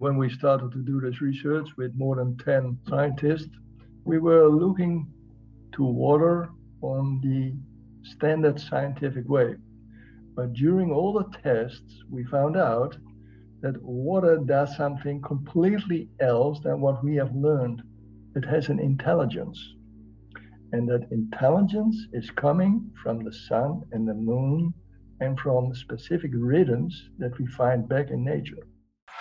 When we started to do this research with more than 10 scientists, we were looking to water on the standard scientific way. But during all the tests, we found out that water does something completely else than what we have learned. It has an intelligence. And that intelligence is coming from the sun and the moon and from specific rhythms that we find back in nature.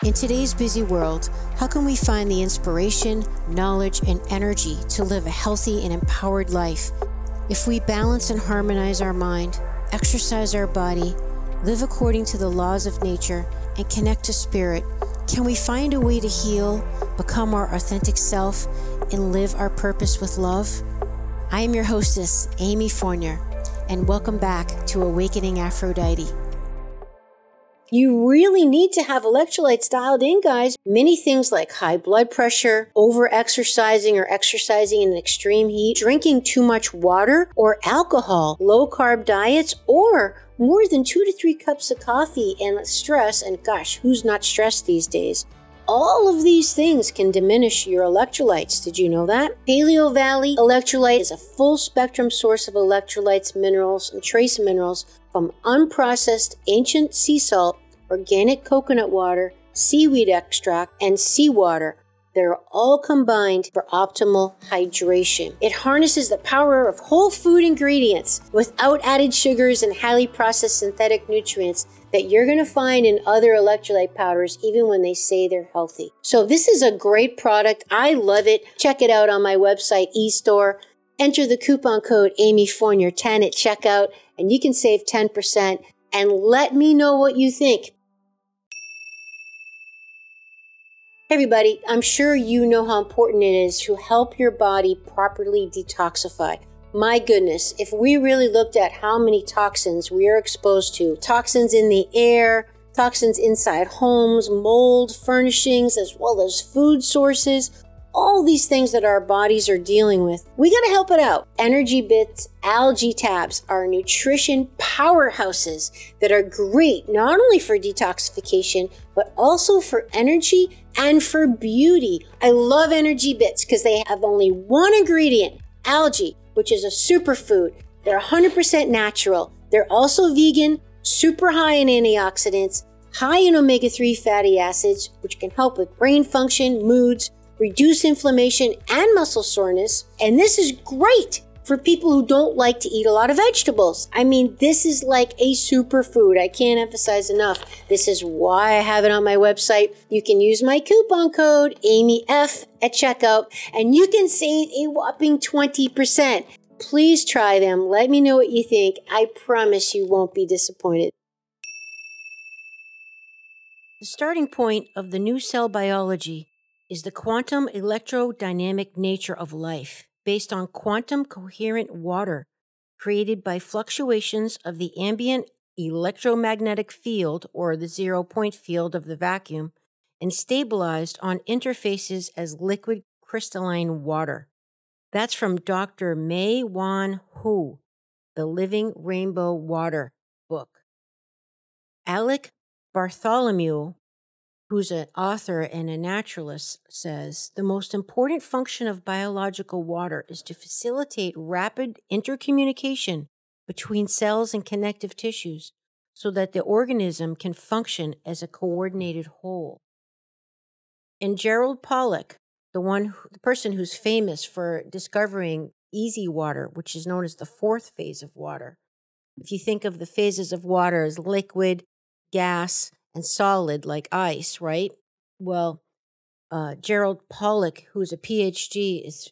In today's busy world, how can we find the inspiration, knowledge, and energy to live a healthy and empowered life? If we balance and harmonize our mind, exercise our body, live according to the laws of nature, and connect to spirit, can we find a way to heal, become our authentic self, and live our purpose with love? I am your hostess, Amy Fournier, and welcome back to Awakening Aphrodite. You really need to have electrolytes dialed in, guys. Many things like high blood pressure, over exercising or exercising in extreme heat, drinking too much water or alcohol, low carb diets, or more than two to three cups of coffee and stress. And gosh, who's not stressed these days? All of these things can diminish your electrolytes. Did you know that? Paleo Valley Electrolyte is a full spectrum source of electrolytes, minerals, and trace minerals from unprocessed ancient sea salt, organic coconut water, seaweed extract, and seawater. They're all combined for optimal hydration. It harnesses the power of whole food ingredients without added sugars and highly processed synthetic nutrients that you're going to find in other electrolyte powders, even when they say they're healthy. So, this is a great product. I love it. Check it out on my website, eStore. Enter the coupon code Amy Fournier 10 at checkout and you can save 10% and let me know what you think. Hey everybody, I'm sure you know how important it is to help your body properly detoxify. My goodness, if we really looked at how many toxins we are exposed to, toxins in the air, toxins inside homes, mold, furnishings, as well as food sources, all these things that our bodies are dealing with, we got to help it out. Energy Bits algae tabs are nutrition powerhouses that are great not only for detoxification, but also for energy and for beauty. I love Energy Bits because they have only one ingredient algae, which is a superfood. They're 100% natural. They're also vegan, super high in antioxidants, high in omega 3 fatty acids, which can help with brain function, moods, reduce inflammation and muscle soreness. And this is great for people who don't like to eat a lot of vegetables. I mean, this is like a superfood. I can't emphasize enough. This is why I have it on my website. You can use my coupon code AmyF at checkout and you can save a whopping 20%. Please try them. Let me know what you think. I promise you won't be disappointed. The starting point of the new cell biology is the quantum electrodynamic nature of life based on quantum coherent water created by fluctuations of the ambient electromagnetic field or the zero point field of the vacuum and stabilized on interfaces as liquid crystalline water. That's from Dr. May Wan Hu, The Living Rainbow Water book. Alick Bartholomew who's an author and a naturalist, says the most important function of biological water is to facilitate rapid intercommunication between cells and connective tissues so that the organism can function as a coordinated whole. And Gerald Pollack, the one the person who's famous for discovering EZ water, which is known as the fourth phase of water. If you think of the phases of water as liquid, gas, and solid like ice, right? Well, uh, Gerald Pollack, who's a PhD, is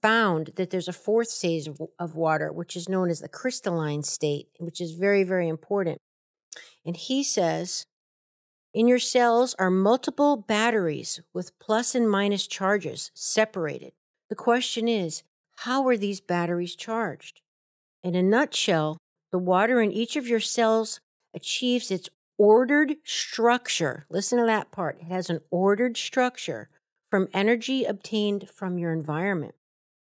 found that there's a fourth stage of, of water, which is known as the crystalline state, which is very, very important. And he says, in your cells are multiple batteries with plus and minus charges separated. The question is, how are these batteries charged? In a nutshell, the water in each of your cells achieves its ordered structure. Listen to that part. It has an ordered structure from energy obtained from your environment,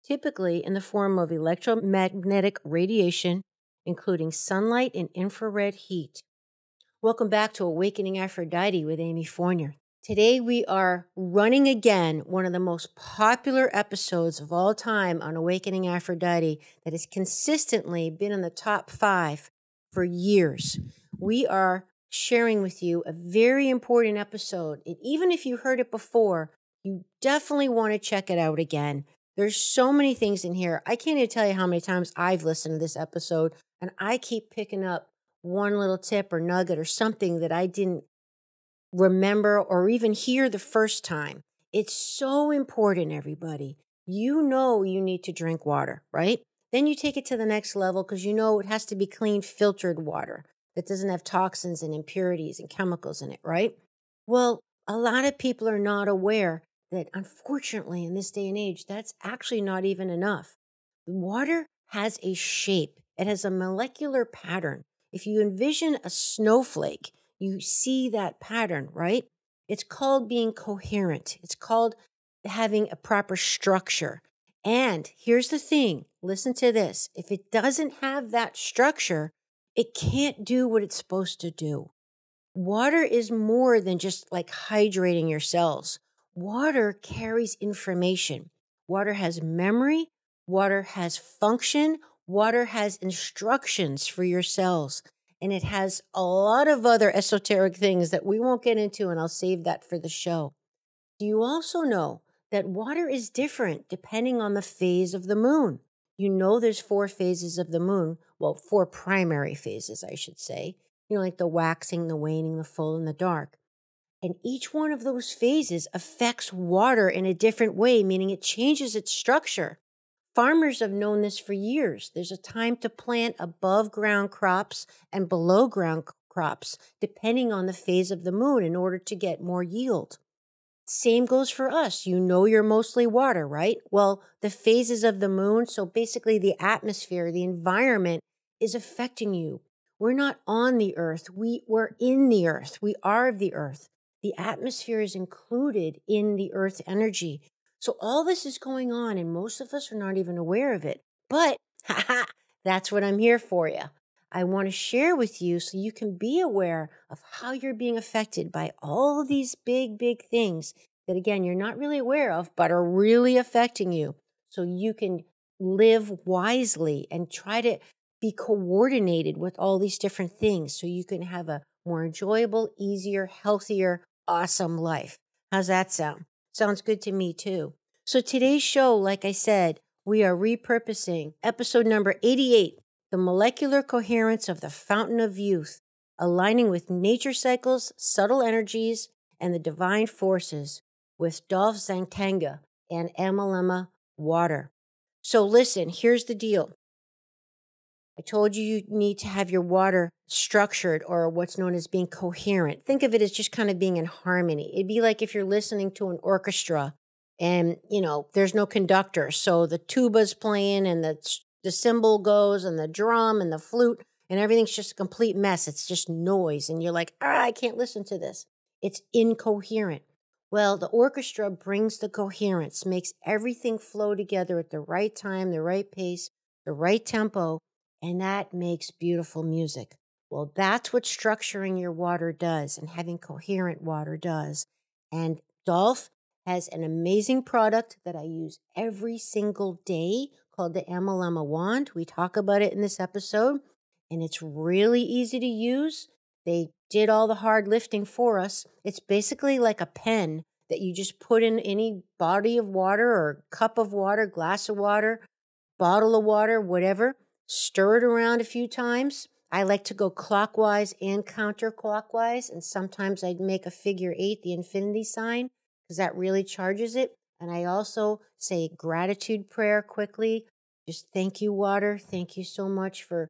typically in the form of electromagnetic radiation, including sunlight and infrared heat. Welcome back to Awakening Aphrodite with Amy Fournier. Today, we are running again one of the most popular episodes of all time on Awakening Aphrodite that has consistently been in the top five for years. We are sharing with you a very important episode. And even if you heard it before, you definitely want to check it out again. There's so many things in here. I can't even tell you how many times I've listened to this episode, and I keep picking up one little tip or nugget or something that I didn't remember or even hear the first time. It's so important, everybody. You know you need to drink water, right? Then you take it to the next level because you know it has to be clean, filtered water that doesn't have toxins and impurities and chemicals in it, right? Well, a lot of people are not aware that unfortunately in this day and age, that's actually not even enough. Water has a shape, it has a molecular pattern. If you envision a snowflake, you see that pattern, right? It's called being coherent. It's called having a proper structure. And here's the thing listen to this if it doesn't have that structure, it can't do what it's supposed to do. Water is more than just like hydrating your cells. Water carries information. Water has memory. Water has function. Water has instructions for your cells and it has a lot of other esoteric things that we won't get into, and I'll save that for the show. Do you also know that water is different depending on the phase of the moon? You know, there's four phases of the moon. Well, four primary phases, I should say. You know, like the waxing, the waning, the full, and the dark. And each one of those phases affects water in a different way, meaning it changes its structure. Farmers have known this for years. There's a time to plant above ground crops and below ground crops, depending on the phase of the moon, in order to get more yield. Same goes for us. You know you're mostly water, right? Well, the phases of the moon, so basically the atmosphere, the environment is affecting you. We're not on the earth, we, we're in the earth. We are of the earth. The atmosphere is included in the earth energy. So all this is going on, and most of us are not even aware of it. But that's what I'm here for you. I want to share with you so you can be aware of how you're being affected by all these big, big things that, again, you're not really aware of, but are really affecting you. So you can live wisely and try to be coordinated with all these different things so you can have a more enjoyable, easier, healthier, awesome life. How's that sound? Sounds good to me too. So today's show, like I said, we are repurposing episode number 88 The Molecular Coherence of the Fountain of Youth, aligning with nature cycles, subtle energies, and the divine forces with Dolf Zantinge and Analemma Water. So listen, here's the deal. I told you you need to have your water structured or what's known as being coherent. Think of it as just kind of being in harmony. It'd be like if you're listening to an orchestra and, you know, there's no conductor. So the tuba's playing and the, the cymbal goes and the drum and the flute and everything's just a complete mess. It's just noise. And you're like, ah, I can't listen to this. It's incoherent. Well, the orchestra brings the coherence, makes everything flow together at the right time, the right pace, the right tempo and that makes beautiful music. Well, that's what structuring your water does and having coherent water does. And Dolf has an amazing product that I use every single day called the Analemma Wand. We talk about it in this episode, and it's really easy to use. They did all the hard lifting for us. It's basically like a pen that you just put in any body of water or cup of water, glass of water, bottle of water, whatever stir it around a few times. I like to go clockwise and counterclockwise, and sometimes I'd make a figure eight, the infinity sign, because that really charges it. And I also say gratitude prayer quickly. Just thank you, water. Thank you so much for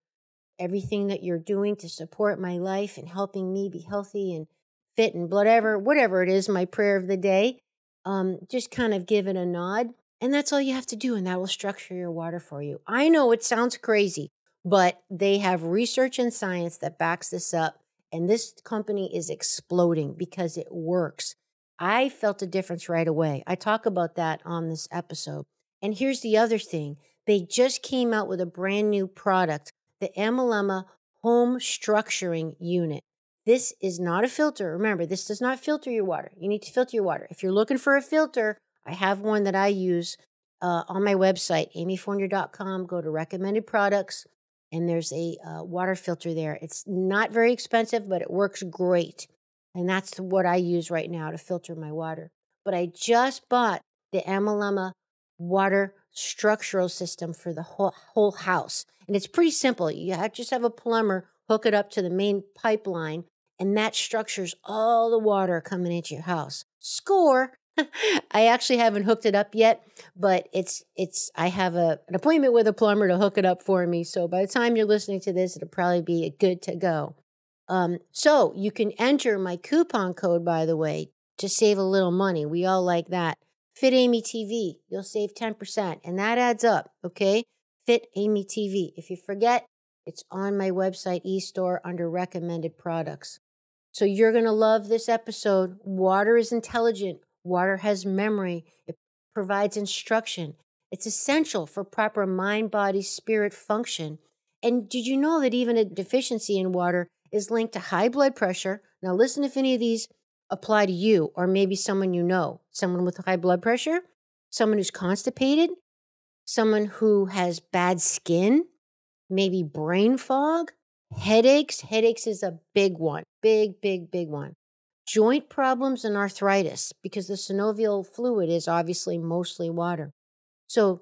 everything that you're doing to support my life and helping me be healthy and fit and whatever, whatever it is, my prayer of the day. Um, just kind of give it a nod. And that's all you have to do, and that will structure your water for you. I know it sounds crazy, but they have research and science that backs this up. And this company is exploding because it works. I felt a difference right away. I talk about that on this episode. And here's the other thing they just came out with a brand new product, the Analemma Home Structuring Unit. This is not a filter. Remember, this does not filter your water. You need to filter your water. If you're looking for a filter, I have one that I use uh, on my website, amyfournier.com. Go to recommended products, and there's a uh, water filter there. It's not very expensive, but it works great. And that's what I use right now to filter my water. But I just bought the Analemma water structural system for the whole, whole house. And it's pretty simple. You have, just have a plumber hook it up to the main pipeline, and that structures all the water coming into your house. Score! I actually haven't hooked it up yet, but it's it's I have a an appointment with a plumber to hook it up for me. So by the time you're listening to this, it'll probably be good to go. Um, so you can enter my coupon code, by the way, to save a little money. We all like that. Fit Amy TV, you'll save 10%, and that adds up, okay? Fit Amy TV. If you forget, it's on my website, eStore, under recommended products. So you're going to love this episode. Water is intelligent. Water has memory. It provides instruction. It's essential for proper mind, body, spirit function. And did you know that even a deficiency in water is linked to high blood pressure? Now, listen if any of these apply to you or maybe someone you know. Someone with high blood pressure, someone who's constipated, someone who has bad skin, maybe brain fog, headaches. Headaches is a big one, big, big, big one joint problems and arthritis because the synovial fluid is obviously mostly water. So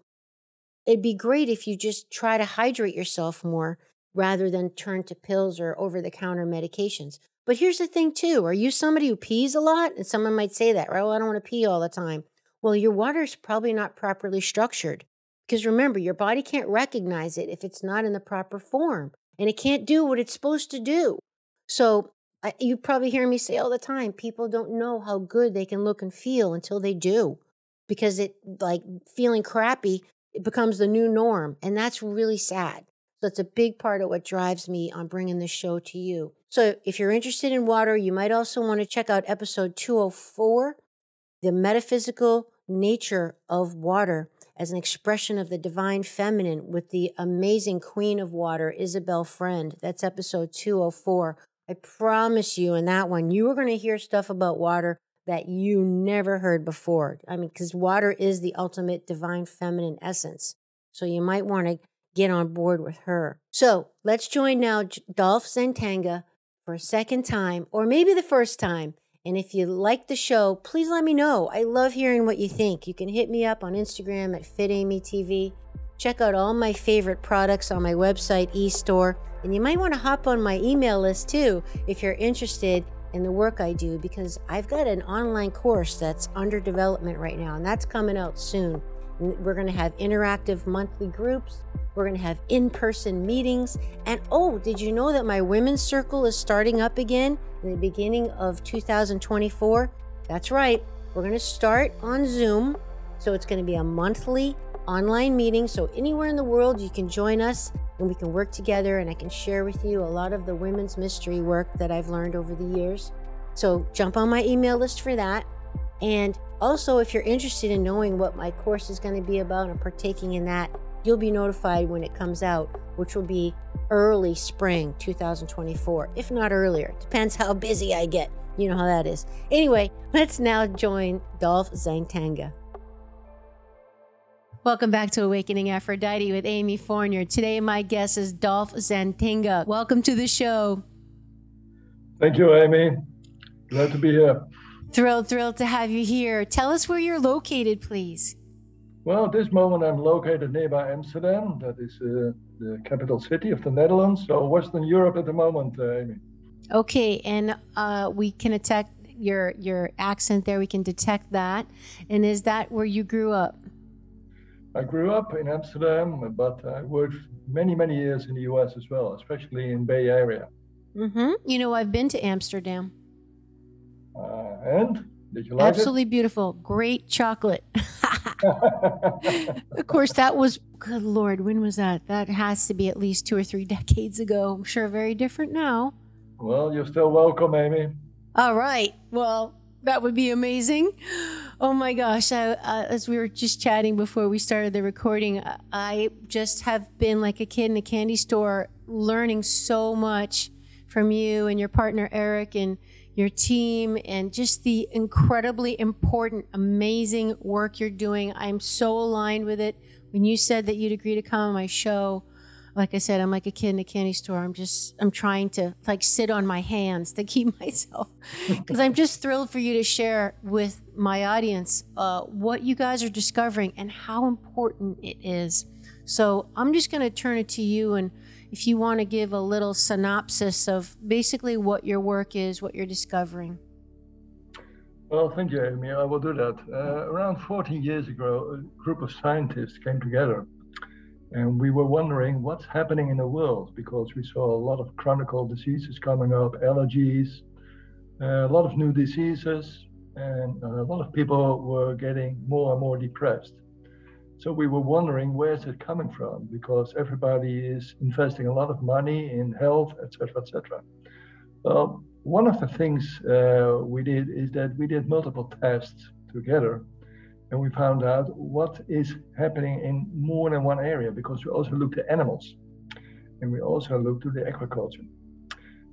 it'd be great if you just try to hydrate yourself more rather than turn to pills or over the counter medications. But here's the thing, too. Are you somebody who pees a lot? And someone might say that, right? Well, I don't want to pee all the time. Well, your water is probably not properly structured. Because remember, your body can't recognize it if it's not in the proper form and it can't do what it's supposed to do. So I, you probably hear me say all the time people don't know how good they can look and feel until they do because it like feeling crappy it becomes the new norm and that's really sad. So it's a big part of what drives me on bringing this show to you. So if you're interested in water you might also want to check out episode 204 the metaphysical nature of water as an expression of the divine feminine with the amazing queen of water isabel friend. That's episode 204 I promise you in that one, you are going to hear stuff about water that you never heard before. I mean, because water is the ultimate divine feminine essence. So you might want to get on board with her. So let's join now Dolf Zantinge for a second time, or maybe the first time. And if you like the show, please let me know. I love hearing what you think. You can hit me up on Instagram at FitAmyTV. Check out all my favorite products on my website, eStore. And you might want to hop on my email list too if you're interested in the work I do because I've got an online course that's under development right now and that's coming out soon. We're going to have interactive monthly groups. We're going to have in person meetings. And oh, did you know that my women's circle is starting up again in the beginning of 2024? That's right. We're going to start on Zoom. So it's going to be a monthly online meeting. So anywhere in the world, you can join us and we can work together. And I can share with you a lot of the women's mystery work that I've learned over the years. So jump on my email list for that. And also, if you're interested in knowing what my course is going to be about and partaking in that, you'll be notified when it comes out, which will be early spring 2024, if not earlier. Depends how busy I get. You know how that is. Anyway, let's now join Dolf Zantinge. Welcome back to Awakening Aphrodite with Amy Fournier. Today, my guest is Dolf Zantinge. Welcome to the show. Thank you, Amy. Glad to be here. Thrilled, thrilled to have you here. Tell us where you're located, please. Well, at this moment, I'm located nearby Amsterdam. That is uh, the capital city of the Netherlands. So, Western Europe at the moment, uh, Amy. Okay, and uh, we can detect your your accent there. We can detect that. And is that where you grew up? I grew up in Amsterdam, but I worked many, many years in the US as well, especially in Bay Area. Mm-hmm. You know, I've been to Amsterdam. Uh, and did you like Absolutely it? beautiful. Great chocolate. of course, that was good Lord. When was that? That has to be at least two or three decades ago. I'm sure very different now. Well, you're still welcome, Amy. All right. Well, that would be amazing. Oh my gosh. I, uh, as we were just chatting before we started the recording, I just have been like a kid in a candy store learning so much from you and your partner Eric and your team and just the incredibly important, amazing work you're doing. I'm so aligned with it. When you said that you'd agree to come on my show, like I said, I'm like a kid in a candy store. I'm just, I'm trying to like sit on my hands to keep myself because I'm just thrilled for you to share with my audience uh, what you guys are discovering and how important it is. So I'm just going to turn it to you. And if you want to give a little synopsis of basically what your work is, what you're discovering. Well, thank you, Amy. I will do that. Uh, around 14 years ago, a group of scientists came together and we were wondering what's happening in the world because we saw a lot of chronic diseases coming up, allergies, uh, a lot of new diseases, and a lot of people were getting more and more depressed. So we were wondering where's it coming from because everybody is investing a lot of money in health, etc., etc. Well, one of the things uh, we did is that we did multiple tests together and we found out what is happening in more than one area because we also looked at animals and we also looked to the agriculture.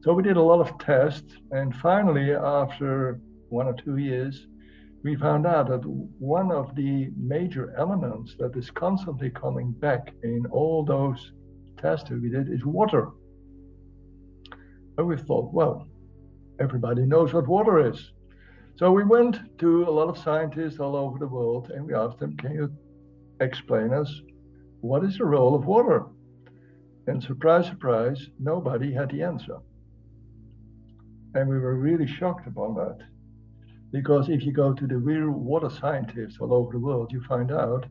So we did a lot of tests, and finally, after one or two years, we found out that one of the major elements that is constantly coming back in all those tests that we did is water. And we thought, well, everybody knows what water is. So we went to a lot of scientists all over the world and we asked them, can you explain us what is the role of water? And surprise, surprise, nobody had the answer. And we were really shocked upon that. Because if you go to the real water scientists all over the world, you find out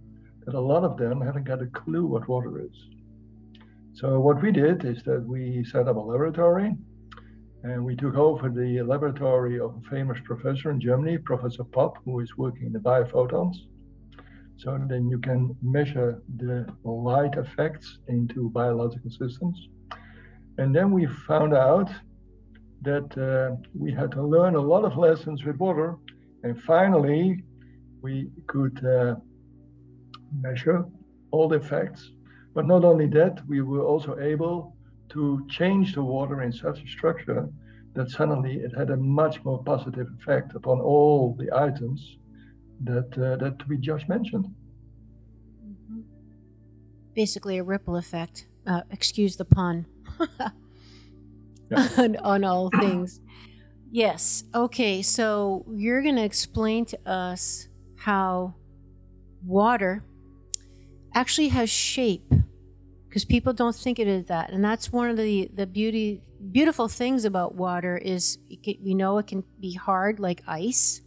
that a lot of them haven't got a clue what water is. So what we did is that we set up a laboratory and we took over the laboratory of a famous professor in Germany, Professor Popp, who is working in the biophotons. So then you can measure the light effects into biological systems. And then we found out that uh, we had to learn a lot of lessons with water. And finally, we could uh, measure all the effects. But not only that, we were also able to change the water in such a structure that suddenly it had a much more positive effect upon all the items that uh, that we just mentioned. Mm-hmm. Basically, a ripple effect. Uh, excuse the pun. on, on all things. Yes. Okay. So you're going to explain to us how water actually has shape because people don't think it is that. And that's one of the the beauty beautiful things about water is can, we know it can be hard like ice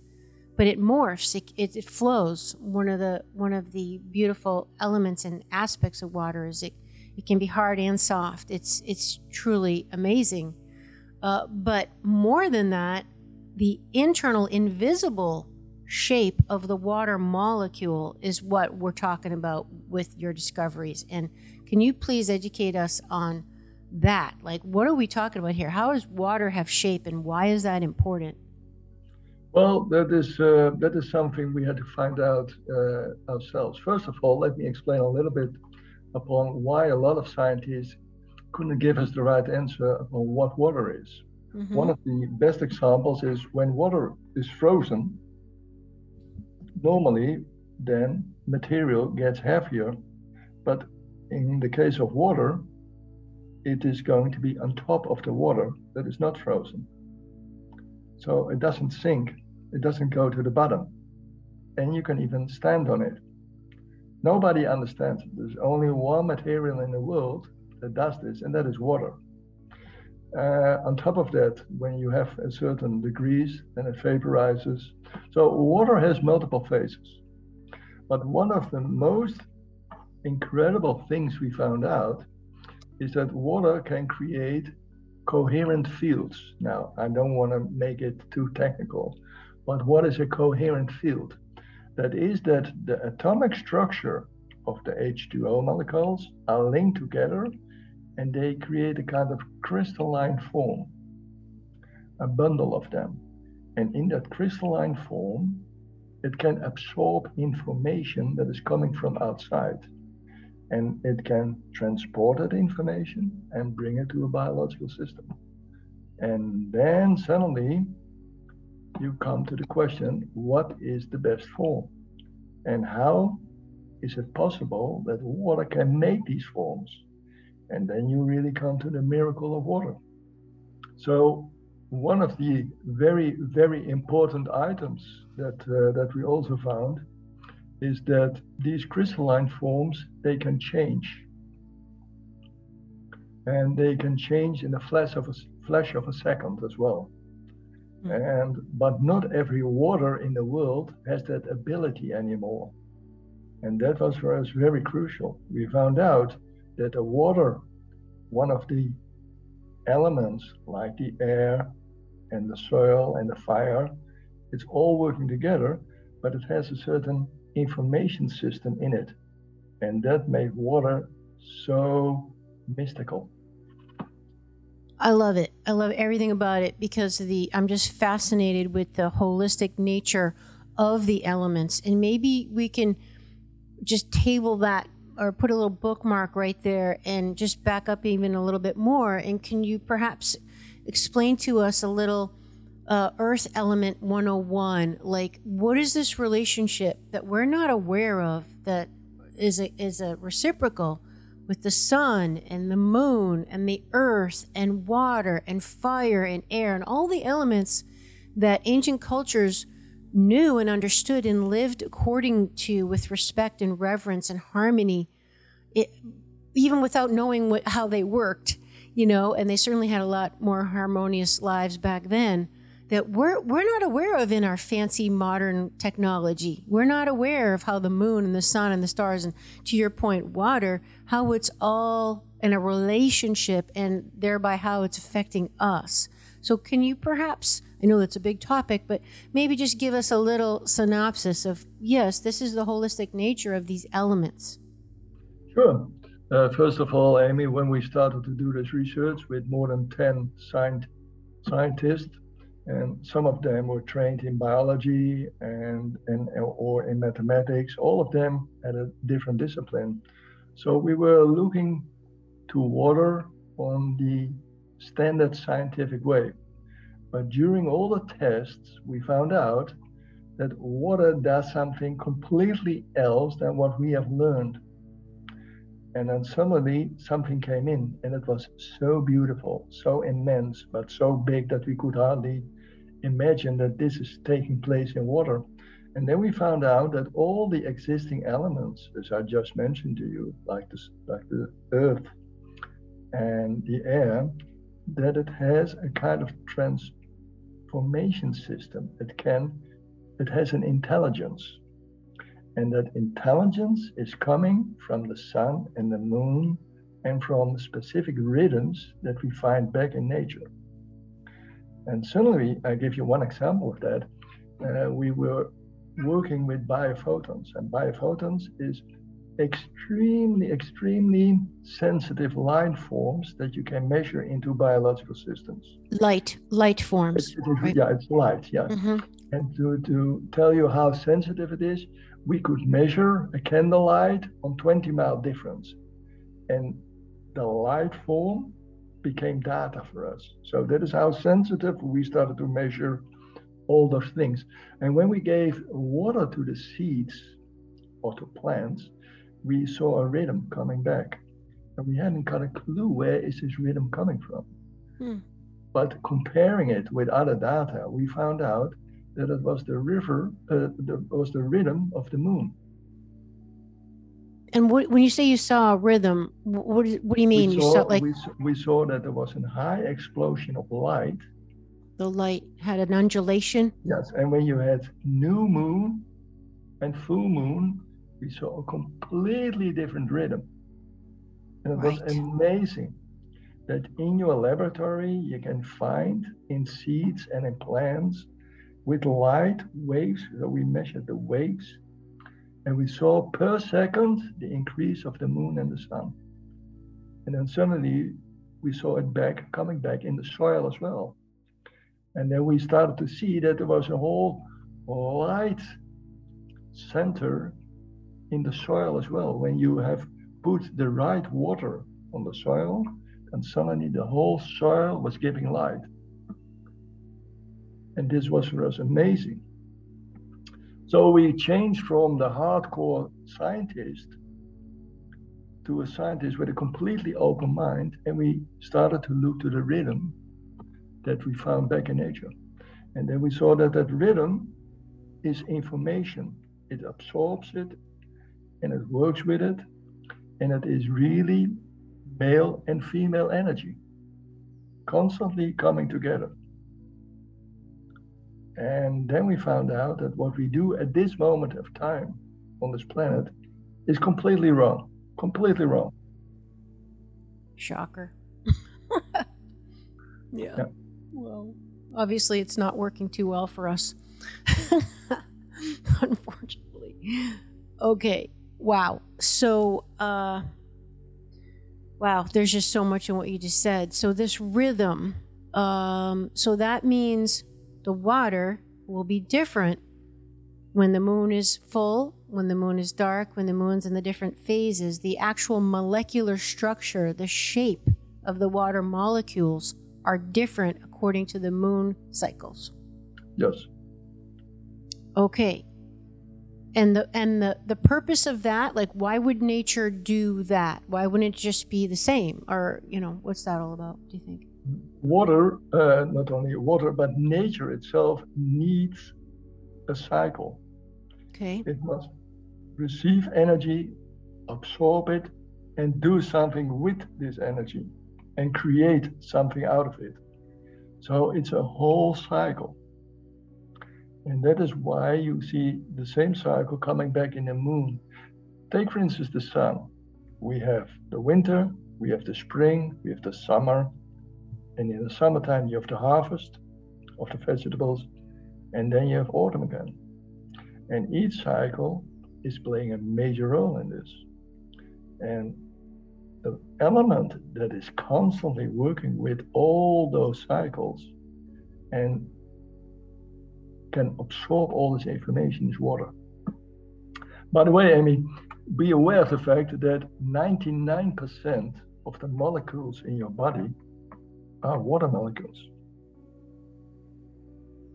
but it morphs it, it, it, flows. One of the one of the beautiful elements and aspects of water is it it can be hard and soft. It's it's truly amazing. Uh, but more than that the internal invisible shape of the water molecule is what we're talking about with your discoveries. And can you please educate us on that? Like, what are we talking about here? How does water have shape, and why is that important? Well, that is uh, that is something we had to find out uh, ourselves. First of all, let me explain a little bit upon why a lot of scientists couldn't give us the right answer upon what water is. Mm-hmm. One of the best examples is when water is frozen. Normally, then material gets heavier, but in the case of water, it is going to be on top of the water that is not frozen. So it doesn't sink, it doesn't go to the bottom. And you can even stand on it. Nobody understands it. There's only one material in the world that does this, and that is water. Uh, on top of that, when you have a certain degrees, then it vaporizes. So water has multiple phases. But one of the most incredible things we found out is that water can create coherent fields. Now, I don't want to make it too technical, but what is a coherent field? That is that the atomic structure of the H2O molecules are linked together and they create a kind of crystalline form, a bundle of them. And in that crystalline form, it can absorb information that is coming from outside and it can transport that information and bring it to a biological system. And then suddenly you come to the question what is the best form? And how is it possible that water can make these forms? And then you really come to the miracle of water. So, one of the very, very important items that, uh, that we also found is that these crystalline forms they can change. And they can change in a flash of a flash of a second as well. Mm. and but not every water in the world has that ability anymore. And that was for us very crucial. We found out that the water one of the elements like the air and the soil and the fire it's all working together but it has a certain information system in it. And that made water so mystical. I love it. I love everything about it because the I'm just fascinated with the holistic nature of the elements. And maybe we can just table that or put a little bookmark right there and just back up even a little bit more. And can you perhaps explain to us a little uh, Earth Element 101. Like, what is this relationship that we're not aware of that is a, is a reciprocal with the sun and the moon and the earth and water and fire and air and all the elements that ancient cultures knew and understood and lived according to with respect and reverence and harmony, it, even without knowing what, how they worked, you know, and they certainly had a lot more harmonious lives back then that we're we're not aware of in our fancy modern technology. We're not aware of how the moon and the sun and the stars and to your point water how it's all in a relationship and thereby how it's affecting us. So can you perhaps I know that's a big topic, but maybe just give us a little synopsis of yes, this is the holistic nature of these elements. Sure. Uh, first of all, Amy, when we started to do this research with more than 10 scientists, and some of them were trained in biology and, and or in mathematics. All of them had a different discipline. So we were looking to water on the standard scientific way. But during all the tests we found out that water does something completely else than what we have learned. And then suddenly something came in and it was so beautiful so immense but so big that we could hardly imagine that this is taking place in water. And then we found out that all the existing elements, as I just mentioned to you, like the, like the earth and the air, that it has a kind of transformation system. It can, it has an intelligence. And that intelligence is coming from the sun and the moon and from specific rhythms that we find back in nature. And suddenly, I give you one example of that. Uh, we were working with biophotons, and biophotons is extremely, extremely sensitive light forms that you can measure into biological systems. Light, light forms. It, it is, right? Yeah, it's light, yeah. Mm-hmm. And to, to tell you how sensitive it is, we could measure a candlelight on 20 mile difference. And the light form became data for us. So that is how sensitive we started to measure all those things. And when we gave water to the seeds or to plants, we saw a rhythm coming back. And we hadn't got a clue where is this rhythm coming from. Hmm. But comparing it with other data, we found out that it was the river, uh, the, was the rhythm of the moon. And what, when you say you saw a rhythm, what, what do you mean? We you saw, saw like we, we saw that there was a high explosion of light. The light had an undulation. Yes, and when you had new moon and full moon, we saw a completely different rhythm. And it right. was amazing that in your laboratory you can find in seeds and in plants with light waves. So we measured the waves and we saw per second the increase of the moon and the sun. And then suddenly we saw it back, coming back in the soil as well. And then we started to see that there was a whole light center in the soil as well. When you have put the right water on the soil, and suddenly the whole soil was giving light. And this was for us amazing. So we changed from the hardcore scientist to a scientist with a completely open mind, and we started to look to the rhythm that we found back in nature. And then we saw that that rhythm is information. It absorbs it and it works with it, and it is really male and female energy constantly coming together. And then we found out that what we do at this moment of time on this planet is completely wrong. Completely wrong. Shocker. yeah. yeah. Well, obviously, it's not working too well for us. Unfortunately. Okay. Wow. So, uh, wow, there's just so much in what you just said. So, this rhythm, um, so that means the water will be different when the moon is full, when the moon is dark, when the moon's in the different phases. The actual molecular structure, the shape of the water molecules are different according to the moon cycles. Yes. Okay. And the and the the purpose of that, like why would nature do that? Why wouldn't it just be the same? Or, you know, what's that all about, do you think? Water, uh, not only water, but nature itself needs a cycle. Okay. It must receive energy, absorb it, and do something with this energy and create something out of it. So it's a whole cycle. And that is why you see the same cycle coming back in the moon. Take, for instance, the sun. We have the winter, we have the spring, we have the summer, and in the summertime, you have the harvest of the vegetables, and then you have autumn again. And each cycle is playing a major role in this. And the element that is constantly working with all those cycles and can absorb all this information is water. By the way, Amy, be aware of the fact that 99% of the molecules in your body are water molecules.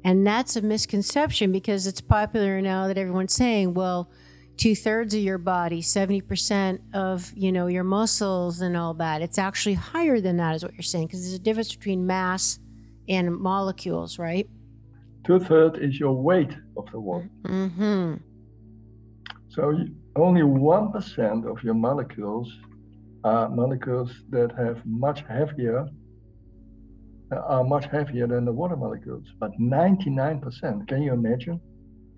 And that's a misconception because it's popular now that everyone's saying, well, two thirds of your body, 70% of, you know, your muscles and all that. It's actually higher than that is what you're saying because there's a difference between mass and molecules, right? Two thirds is your weight of the water. Mm-hmm. So only 1% of your molecules are molecules that have much heavier are much heavier than the water molecules, but 99%. Can you imagine?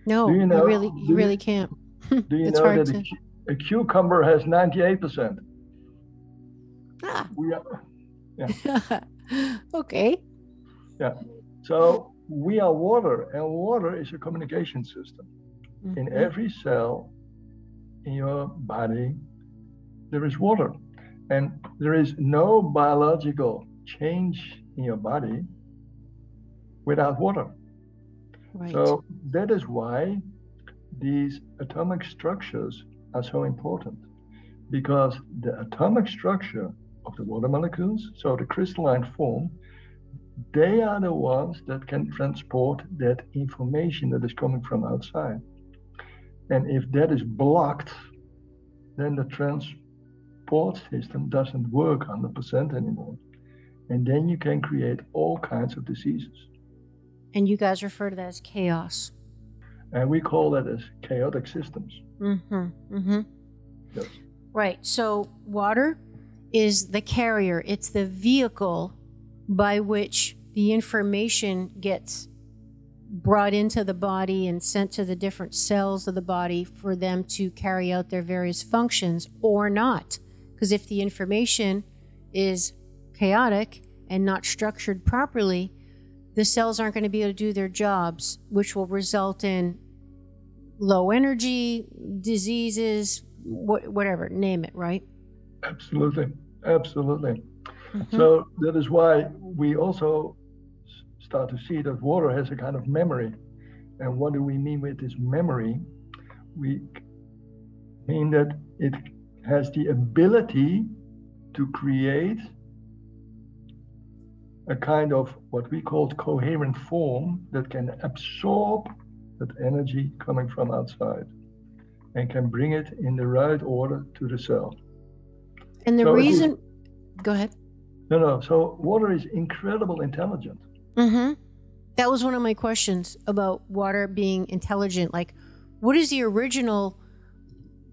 No, you, know, you really, you really can't. do you know that to... a, a, cucumber has 98%? Ah. We are, yeah. okay. Yeah. So we are water, and water is a communication system. Mm-hmm. In every cell in your body, there is water. And there is no biological change in your body without water. Right. So that is why these atomic structures are so important because the atomic structure of the water molecules, so the crystalline form, they are the ones that can transport that information that is coming from outside. And if that is blocked, then the transport system doesn't work 100% anymore. And then you can create all kinds of diseases. And you guys refer to that as chaos. And we call that as chaotic systems. Mm-hmm. Mm-hmm. Yes. Right. So water is the carrier, it's the vehicle by which the information gets brought into the body and sent to the different cells of the body for them to carry out their various functions or not. Because if the information is chaotic and not structured properly, the cells aren't going to be able to do their jobs, which will result in low energy, diseases, wh- whatever, name it, right? Absolutely. Absolutely. Mm-hmm. So that is why we also start to see that water has a kind of memory. And what do we mean with this memory? We mean that it has the ability to create a kind of what we call coherent form that can absorb that energy coming from outside and can bring it in the right order to the cell. And the So is- reason, go ahead. No, no. So water is incredible intelligent. Mm-hmm. That was one of my questions about water being intelligent. Like, what is the original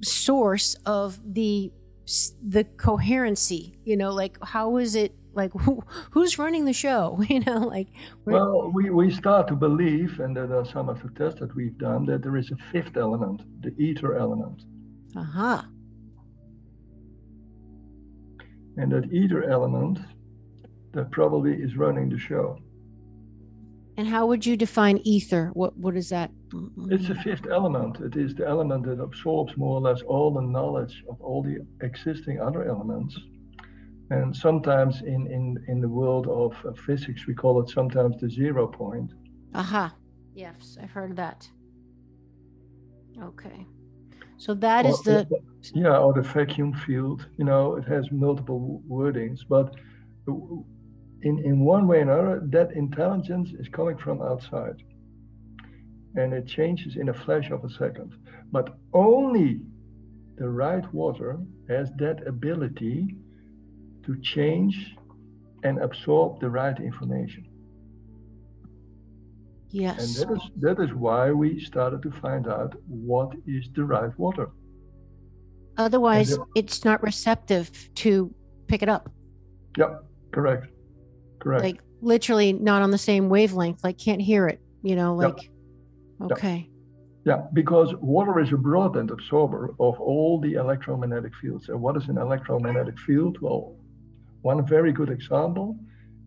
source of the the coherency? You know, like how is it? Like, who who's running the show? You know, like, Well, we, we start to believe, and there are some of the tests that we've done, that there is a fifth element, the ether element. aha, And that ether element that probably is running the show. and how would you define ether? What what is that? It's the fifth element. It is the element that absorbs more or less all the knowledge of all the existing other elements. And sometimes in, in, in the world of physics, we call it sometimes the zero point. Aha. Yes, I've heard that. Okay. So that is Or- the yeah, or the vacuum field. You know, it has multiple wordings, but in in one way or another, that intelligence is coming from outside, and it changes in a flash of a second. But only the right water has that ability to change and absorb the right information. Yes. And that is that is why we started to find out what is the right water. Otherwise, the- it's not receptive to pick it up. Yep, correct. Correct. Like literally not on the same wavelength. Like can't hear it. You know, Yep. like okay. Yeah, because water is a broadband absorber of all the electromagnetic fields. And what is an electromagnetic field? Well, one very good example,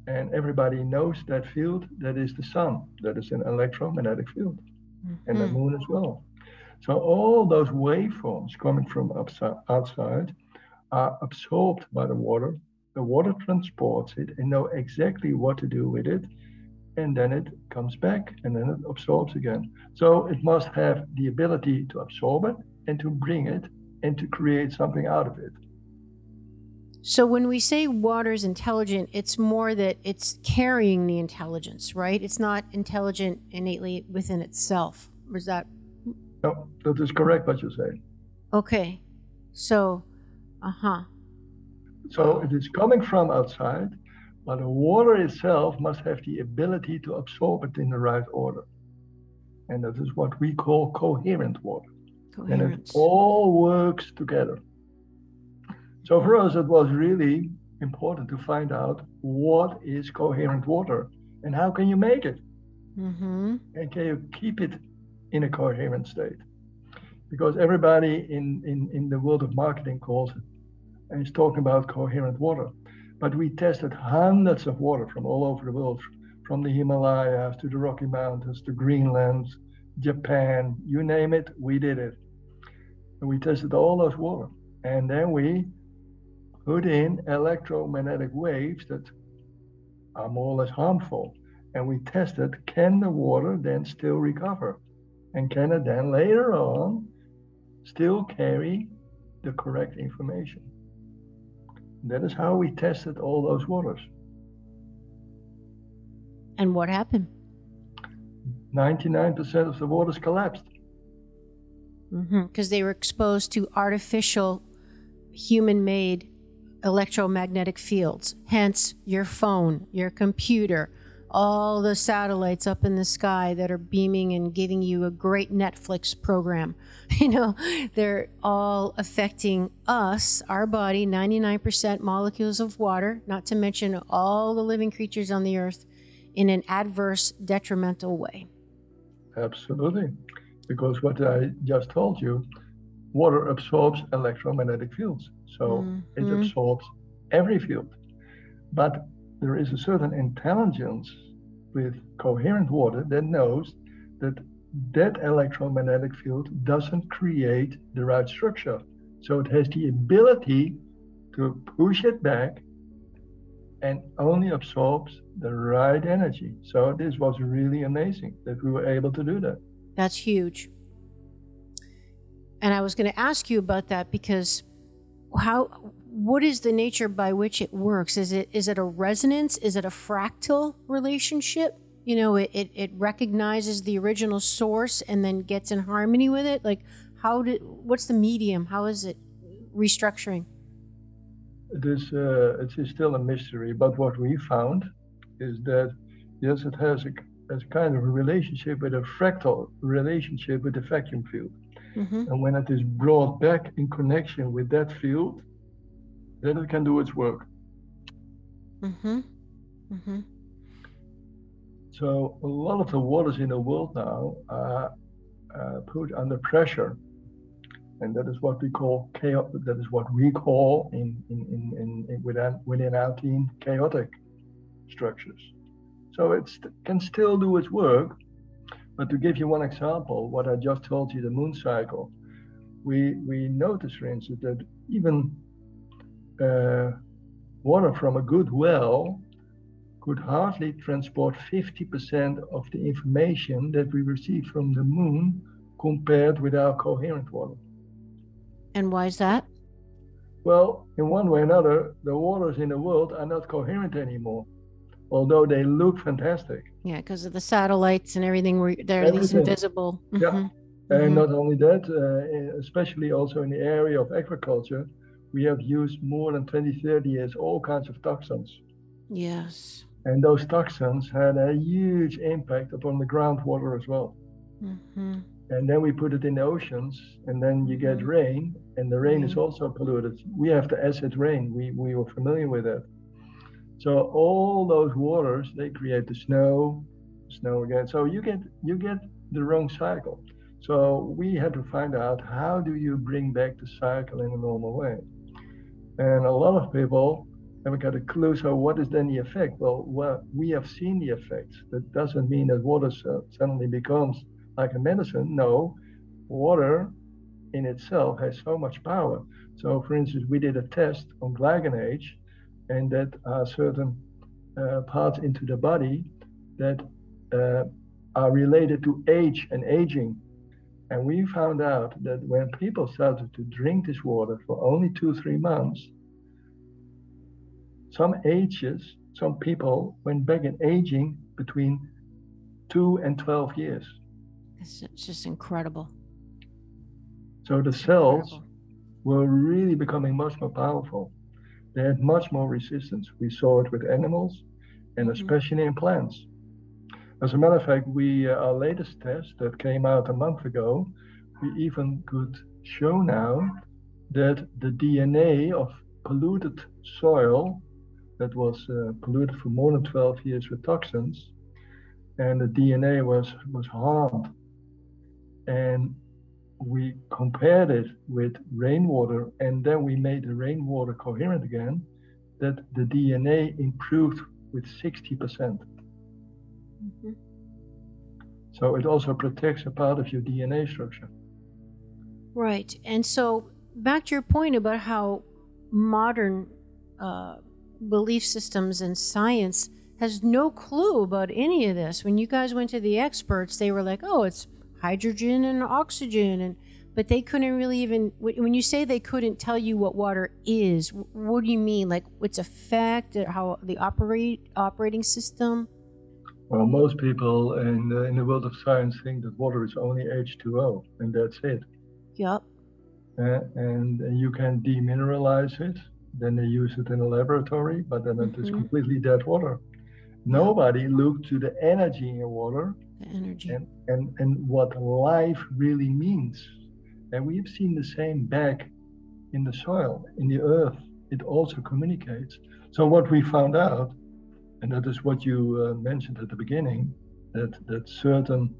and everybody knows that field, that is the sun. That is an electromagnetic field, and the Mhm. moon as well. So all those waveforms coming from upside, outside are absorbed by the water. The water transports it and know exactly what to do with it. And then it comes back and then it absorbs again. So it must have the ability to absorb it and to bring it and to create something out of it. So when we say water is intelligent, it's more that it's carrying the intelligence, right? It's not intelligent innately within itself. Was that No, that is correct what you say. okay? So, uh huh. So it is coming from outside, but the water itself must have the ability to absorb it in the right order. And that is what we call coherent water. And it all works together. So for us, it was really important to find out what is coherent water and how can you make it Mm-hmm. and can you keep it in a coherent state? Because everybody in, in, in the world of marketing calls it and is talking about coherent water. But we tested hundreds of water from all over the world, from the Himalayas to the Rocky Mountains to Greenland, Japan, you name it, we did it. And we tested all those water. And then we put in electromagnetic waves that are more or less harmful. And we tested can the water then still recover? And can it then later on still carry the correct information? That is how we tested all those waters. And what happened? 99% of the waters collapsed. Mm-hmm. Because they were exposed to artificial, human-made electromagnetic fields. Hence, your phone, your computer, all the satellites up in the sky that are beaming and giving you a great Netflix program. You know, they're all affecting us, our body, 99% molecules of water, not to mention all the living creatures on the earth, in an adverse, detrimental way. Absolutely. Because what I just told you, water absorbs electromagnetic fields. So it Mhm. absorbs every field. But there is a certain intelligence with coherent water that knows that that electromagnetic field doesn't create the right structure. So it has the ability to push it back and only absorbs the right energy. So this was really amazing that we were able to do that. That's huge. And I was going to ask you about that because how what is the nature by which it works? Is it is it a resonance? Is it a fractal relationship? You know, it, it, it recognizes the original source and then gets in harmony with it. Like, how did what's the medium? How is it restructuring? It is uh, it is still a mystery, but what we found is that yes, it has a, a kind of a relationship with a fractal relationship with the vacuum field. Mm-hmm. And when it is brought back in connection with that field, then it can do its work. Mm-hmm. Mm-hmm. So a lot of the waters in the world now are uh, put under pressure, and that is what we call chaos. That is what we call in, in, in, in, within within our team chaotic structures. So it can still do its work, but to give you one example, what I just told you, the moon cycle, we we notice, for instance, that even uh, water from a good well could hardly transport 50% of the information that we receive from the moon compared with our coherent water. And why is that? Well, in one way or another, the waters in the world are not coherent anymore, although they look fantastic. Yeah, because of the satellites and everything, where they're least invisible. Mm-hmm. Yeah. And mm-hmm. not only that, uh, especially also in the area of agriculture, we have used more than 20, 30 years all kinds of toxins. Yes. And those toxins had a huge impact upon the groundwater as well. Mm-hmm. And then we put it in the oceans, and then you get mm-hmm. rain, and the rain mm-hmm. is also polluted. We have the acid rain. We, we were familiar with that. So all those waters they create the snow, snow again. So you get you get the wrong cycle. So we had to find out how do you bring back the cycle in a normal way. And a lot of people haven't got a clue. So what is then the effect? Well, well we have seen the effects. That doesn't mean that water uh, suddenly becomes like a medicine. No, water in itself has so much power. So, for instance, we did a test on glycinate, and that are certain uh, parts into the body that uh, are related to age and aging. And we found out that when people started to drink this water for only two, three months, some ages, some people went back in aging between two and 12 years. It's just incredible. So the cells incredible. were really becoming much more powerful. They had much more resistance. We saw it with animals and mm-hmm. especially in plants. As a matter of fact, we uh, our latest test that came out a month ago, we even could show now that the DNA of polluted soil that was uh, polluted for more than 12 years with toxins, and the DNA was was harmed. And we compared it with rainwater, and then we made the rainwater coherent again. That the DNA improved with 60 percent. Mm-hmm. So it also protects a part of your DNA structure. Right. And so back to your point about how modern uh, belief systems and science has no clue about any of this. When you guys went to the experts, they were like, "Oh, it's hydrogen and oxygen," and but they couldn't really even. When you say they couldn't tell you what water is, what do you mean? Like its effect, how the operate operating system? Well, most people in the, in the world of science think that water is only H2O and that's it. Yep. Uh, and you can demineralize it. Then they use it in a laboratory, but then mm-hmm. it is mm-hmm. completely dead water. Nobody looked to the energy in water. The energy. And, and, and what life really means. And we've seen the same back in the soil, in the earth. It also communicates. So what we found out and that is what you uh, mentioned at the beginning, that, that certain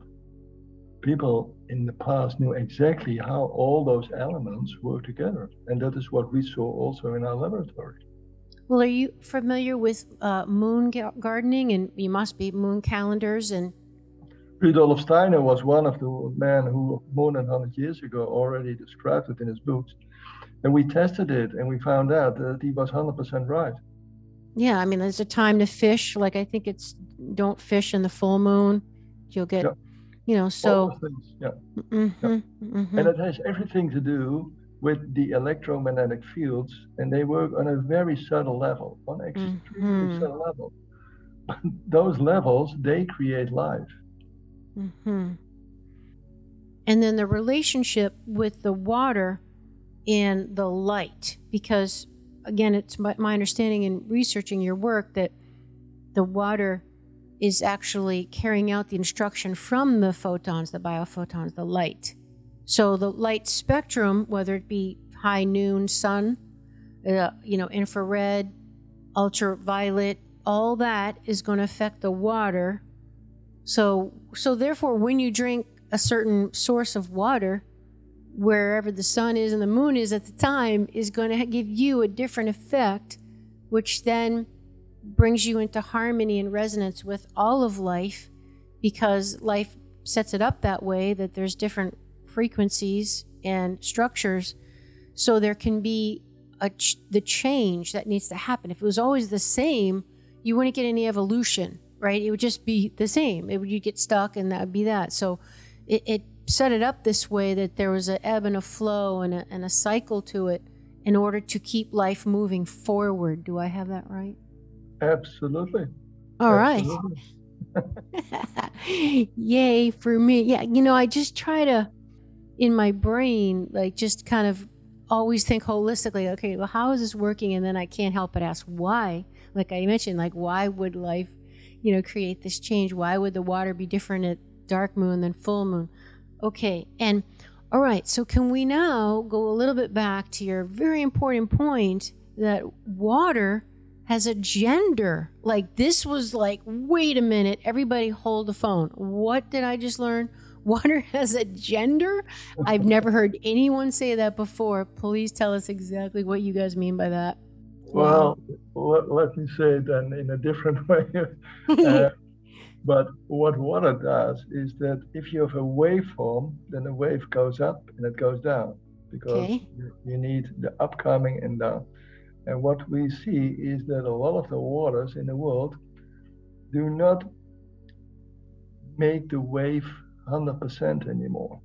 people in the past knew exactly how all those elements work together. And that is what we saw also in our laboratory. Well, are you familiar with uh, moon gardening? And you must be moon calendars and. Rudolf Steiner was one of the men who, more than 100 years ago, already described it in his books. And we tested it and we found out that he was 100% right. Yeah, I mean, there's a time to fish. Like I think it's don't fish in the full moon. You'll get, yeah. you know, so. Yeah. Mm-hmm, yeah. Mm-hmm. And it has everything to do with the electromagnetic fields, and they work on a very subtle level, on extremely mm-hmm. subtle level. Those levels they create life. Mm-hmm. And then the relationship with the water and the light, because again, it's my, my understanding in researching your work that the water is actually carrying out the instruction from the photons, the biophotons, the light. So the light spectrum, whether it be high noon sun, uh, you know, infrared, ultraviolet, all that is going to affect the water. So so therefore when you drink a certain source of water, wherever the sun is and the moon is at the time, is going to give you a different effect, which then brings you into harmony and resonance with all of life because life sets it up that way that there's different frequencies and structures. So there can be ch- the change that needs to happen. If it was always the same you wouldn't get any evolution right it would just be the same it would you get stuck and that would be that so it, it set it up this way that there was an ebb and a flow and a, and a cycle to it in order to keep life moving forward do i have that right Absolutely. All Absolutely. right. Yay for me. Yeah, you know, I just try to in my brain like just kind of always think holistically, okay, well how is this working and then I can't help but ask why. Like I mentioned, like why would life, you know, create this change? Why would the water be different at dark moon than full moon? Okay. And all right, so can we now go a little bit back to your very important point that water has a gender. Like this was like, wait a minute, everybody hold the phone. What did I just learn? Water has a gender? I've never heard anyone say that before. Please tell us exactly what you guys mean by that. Well, let, let me say it then in a different way. uh, but what water does is that if you have a waveform, then the wave goes up and it goes down because okay. you, you need the upcoming and down. And what we see is that a lot of the waters in the world do not make the wave 100% anymore.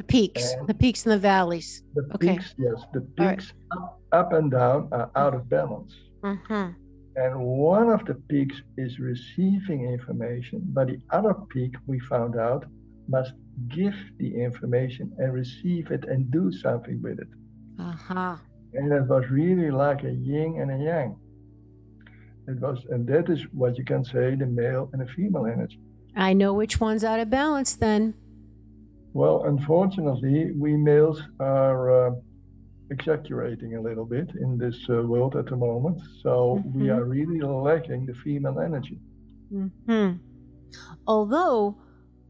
The peaks, and the peaks and the valleys. The okay. peaks, yes, the peaks right. up, up, and down are out of balance. Mm-hmm. And one of the peaks is receiving information, but the other peak we found out must give the information and receive it and do something with it. Uh-huh and it was really like a yin and a yang. It was, and that is what you can say the male and the female energy. I know which one's out of balance then. Well, unfortunately, we males are uh, exaggerating a little bit in this uh, world at the moment. So mm-hmm. we are really lacking the female energy. Mm-hmm. Although,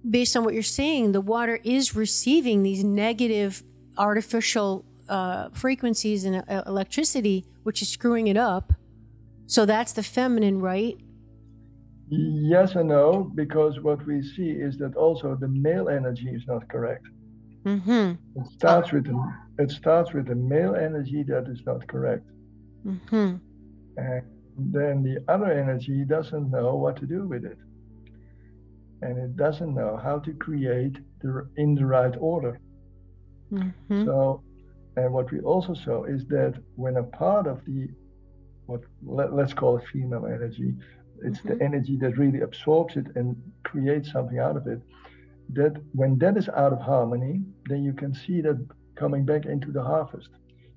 based on what you're saying, the water is receiving these negative artificial uh, frequencies and uh, electricity, which is screwing it up. So that's the feminine, right? Yes and no, because what we see is that also the male energy is not correct. Mm-hmm. It starts with the, it starts with the male energy that is not correct. Mm-hmm. And then the other energy doesn't know what to do with it. And it doesn't know how to create the in the right order. Mm-hmm. So and what we also saw is that when a part of the, what let, us call it female energy, it's mm-hmm. the energy that really absorbs it and creates something out of it. That when that is out of harmony, then you can see that coming back into the harvest.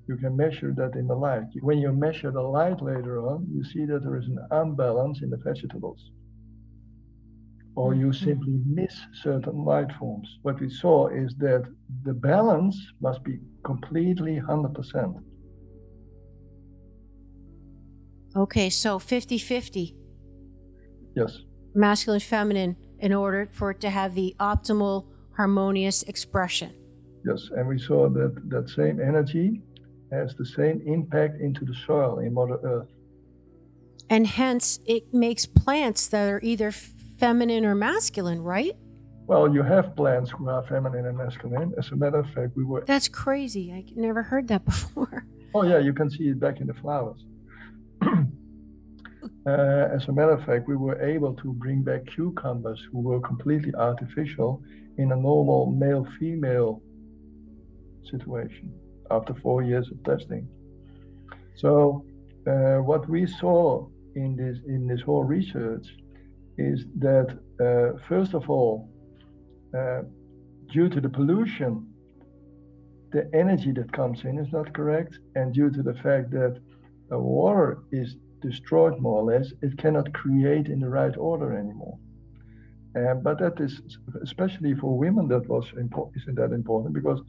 You can measure that in the light. When you measure the light later on, you see that there is an imbalance in the vegetables or you mm-hmm. simply miss certain light forms. What we saw is that the balance must be completely 100%. Okay, so 50 50. Yes. Masculine, feminine, in order for it to have the optimal harmonious expression. Yes, and we saw that that same energy has the same impact into the soil in Mother Earth. And hence, it makes plants that are either feminine or masculine, right? Well, you have plants who are feminine and masculine. As a matter of fact, we were. That's crazy. I never heard that before. Oh, yeah, you can see it back in the flowers. Uh, as a matter of fact, we were able to bring back cucumbers who were completely artificial in a normal male female situation. after four years of testing. So uh, what we saw in this in this whole research is that uh, first of all, uh, due to the pollution, the energy that comes in is not correct, and due to the fact that the water is destroyed more or less, it cannot create in the right order anymore. And, but that is especially for women that was important, isn't that important because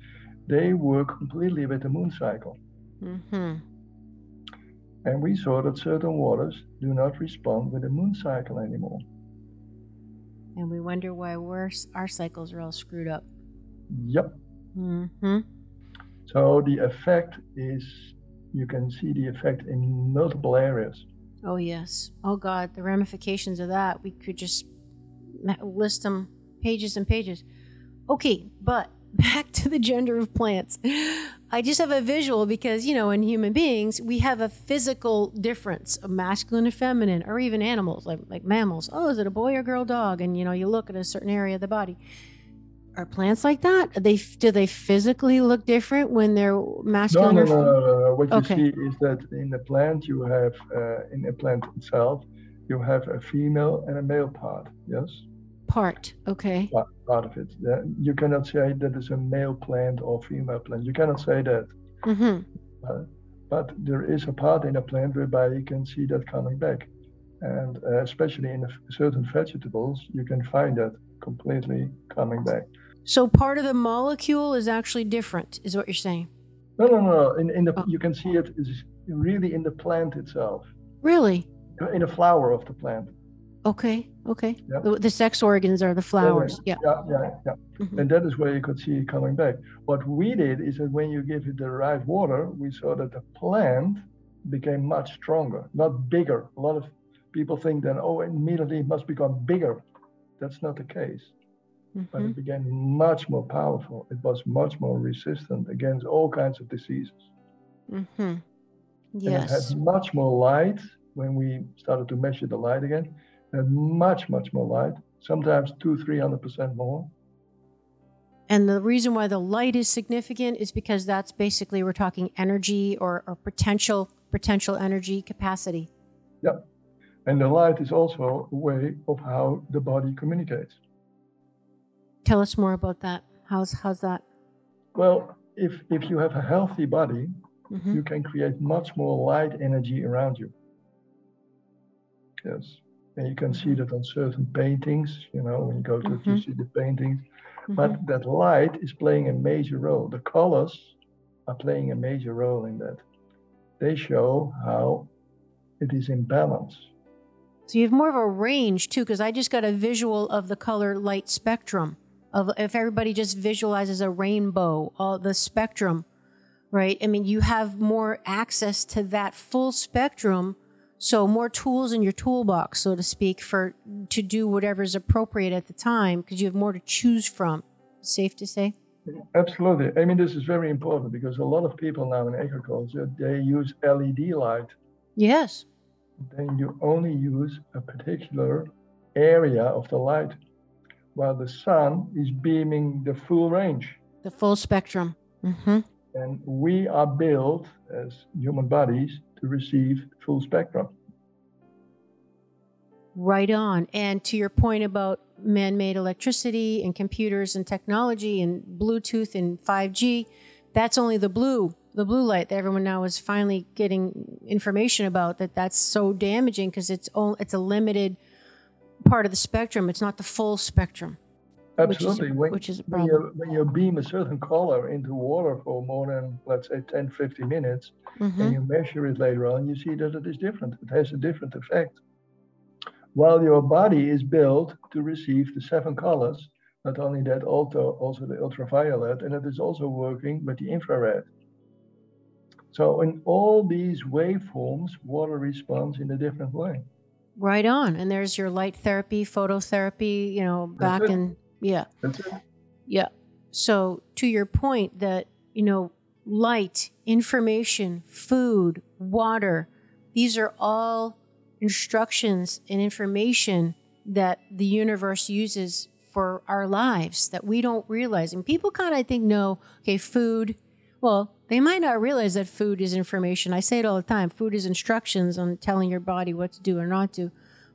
they work completely with the moon cycle. Mm-hmm. And we saw that certain waters do not respond with the moon cycle anymore. And we wonder why we're, our cycles are all screwed up. Yep. Mm-hmm. So the effect is, you can see the effect in multiple areas. Oh, yes. Oh, God, the ramifications of that, we could just list them pages and pages. Okay, but back to the gender of plants. I just have a visual because, you know, in human beings, we have a physical difference of masculine and feminine, or even animals, like, like mammals. Oh, is it a boy or girl dog? And, you know, you look at a certain area of the body. Are plants like that? Are they do they physically look different when they're masculine? No, no, no, no, no, What okay. you see is that in the plant you have uh, in the plant itself you have a female and a male part. Yes part. Okay. Part, part of it. Yeah. You cannot say that it's a male plant or female plant. You cannot say that. Mm-hmm. Uh, but there is a part in a plant whereby you can see that coming back. And uh, especially in certain vegetables, you can find that completely coming back. So part of the molecule is actually different, is what you're saying? No, no, no. In, in the, oh. You can see it is really in the plant itself. Really? In the flower of the plant. Okay. Okay. Yep. The, the, sex organs are the flowers. Yeah. Yeah. Yeah. yeah. Mm-hmm. And that is where you could see it coming back. What we did is that when you give it the right water, we saw that the plant became much stronger, not bigger. A lot of people think that, oh, immediately it must become bigger. That's not the case. Mm-hmm. But it mm-hmm. became much more powerful. It was much more resistant against all kinds of diseases. Mm-hmm. Yes. And it had much more light when we started to measure the light again and much, much more light, sometimes two, three hundred percent more. And the reason why the light is significant is because that's basically we're talking energy or, or potential potential energy capacity. Yep. And the light is also a way of how the body communicates. Tell us more about that. How's how's that? Well, if if you have a healthy body, mm-hmm. you can create much more light energy around you. Yes. And you can see that on certain paintings, you know, when you go to mm-hmm. you see the paintings. Mm-hmm. But that light is playing a major role. The colors are playing a major role in that. They show how it is in balance. So you have more of a range too, because I just got a visual of the color light spectrum. Of if everybody just visualizes a rainbow, all the spectrum, right? I mean, you have more access to that full spectrum so more tools in your toolbox, so to speak, for to do whatever is appropriate at the time because you have more to choose from. Safe to say? Absolutely. I mean, this is very important because a lot of people now in agriculture they use LED light. Yes. Then you only use a particular area of the light, while the sun is beaming the full range. The full spectrum. Mm-hmm. And we are built as human bodies to receive full spectrum. Right on. And to your point about man made electricity and computers and technology and Bluetooth and 5G, that's only the blue, the blue light that everyone now is finally getting information about that that's so damaging because it's, all it's a limited part of the spectrum. It's not the full spectrum. Absolutely. Which is, when, which is when, you, when you beam a certain color into water for more than, let's say, 10, 15 minutes, mm-hmm. and you measure it later on, you see that it is different. It has a different effect. While your body is built to receive the seven colors, not only that, also, also the ultraviolet, and it is also working with the infrared. So in all these waveforms, water responds in a different way. Right on. And there's your light therapy, phototherapy, you know, back in yeah. Yeah. So to your point that, you know, light, information, food, water, these are all instructions and information that the universe uses for our lives that we don't realize. And people kind of, I think, know, okay, food, well, They might not realize that food is information. I say it all the time food is instructions on telling your body what to do or not do.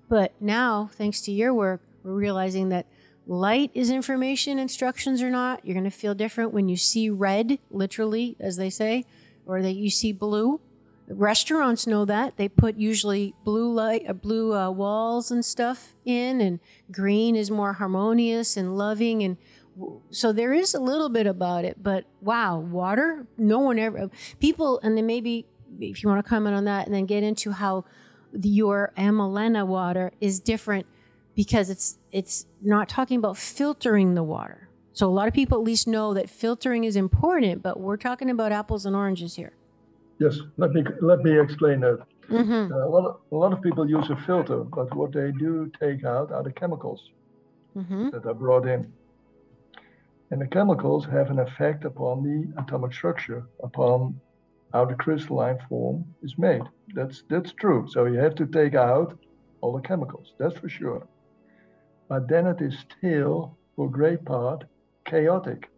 But now, thanks to your work, we're realizing that light is information, instructions or not. You're going to feel different when you see red, literally, as they say, or that you see blue. Restaurants know that they put usually blue light, uh, blue uh, walls and stuff in, and green is more harmonious and loving, and so there is a little bit about it. But wow, water, no one ever people, and then maybe if you want to comment on that, and then get into how the, your Analemma water is different because it's it's not talking about filtering the water. So a lot of people at least know that filtering is important, but we're talking about apples and oranges here. Yes, let me let me explain that. Mm-hmm. Uh, a, lot of, a lot of people use a filter, but what they do take out are the chemicals mm-hmm. that are brought in. And the chemicals have an effect upon the atomic structure, upon how the crystalline form is made. That's that's true. So you have to take out all the chemicals, that's for sure. But then it is still, for a great part, chaotic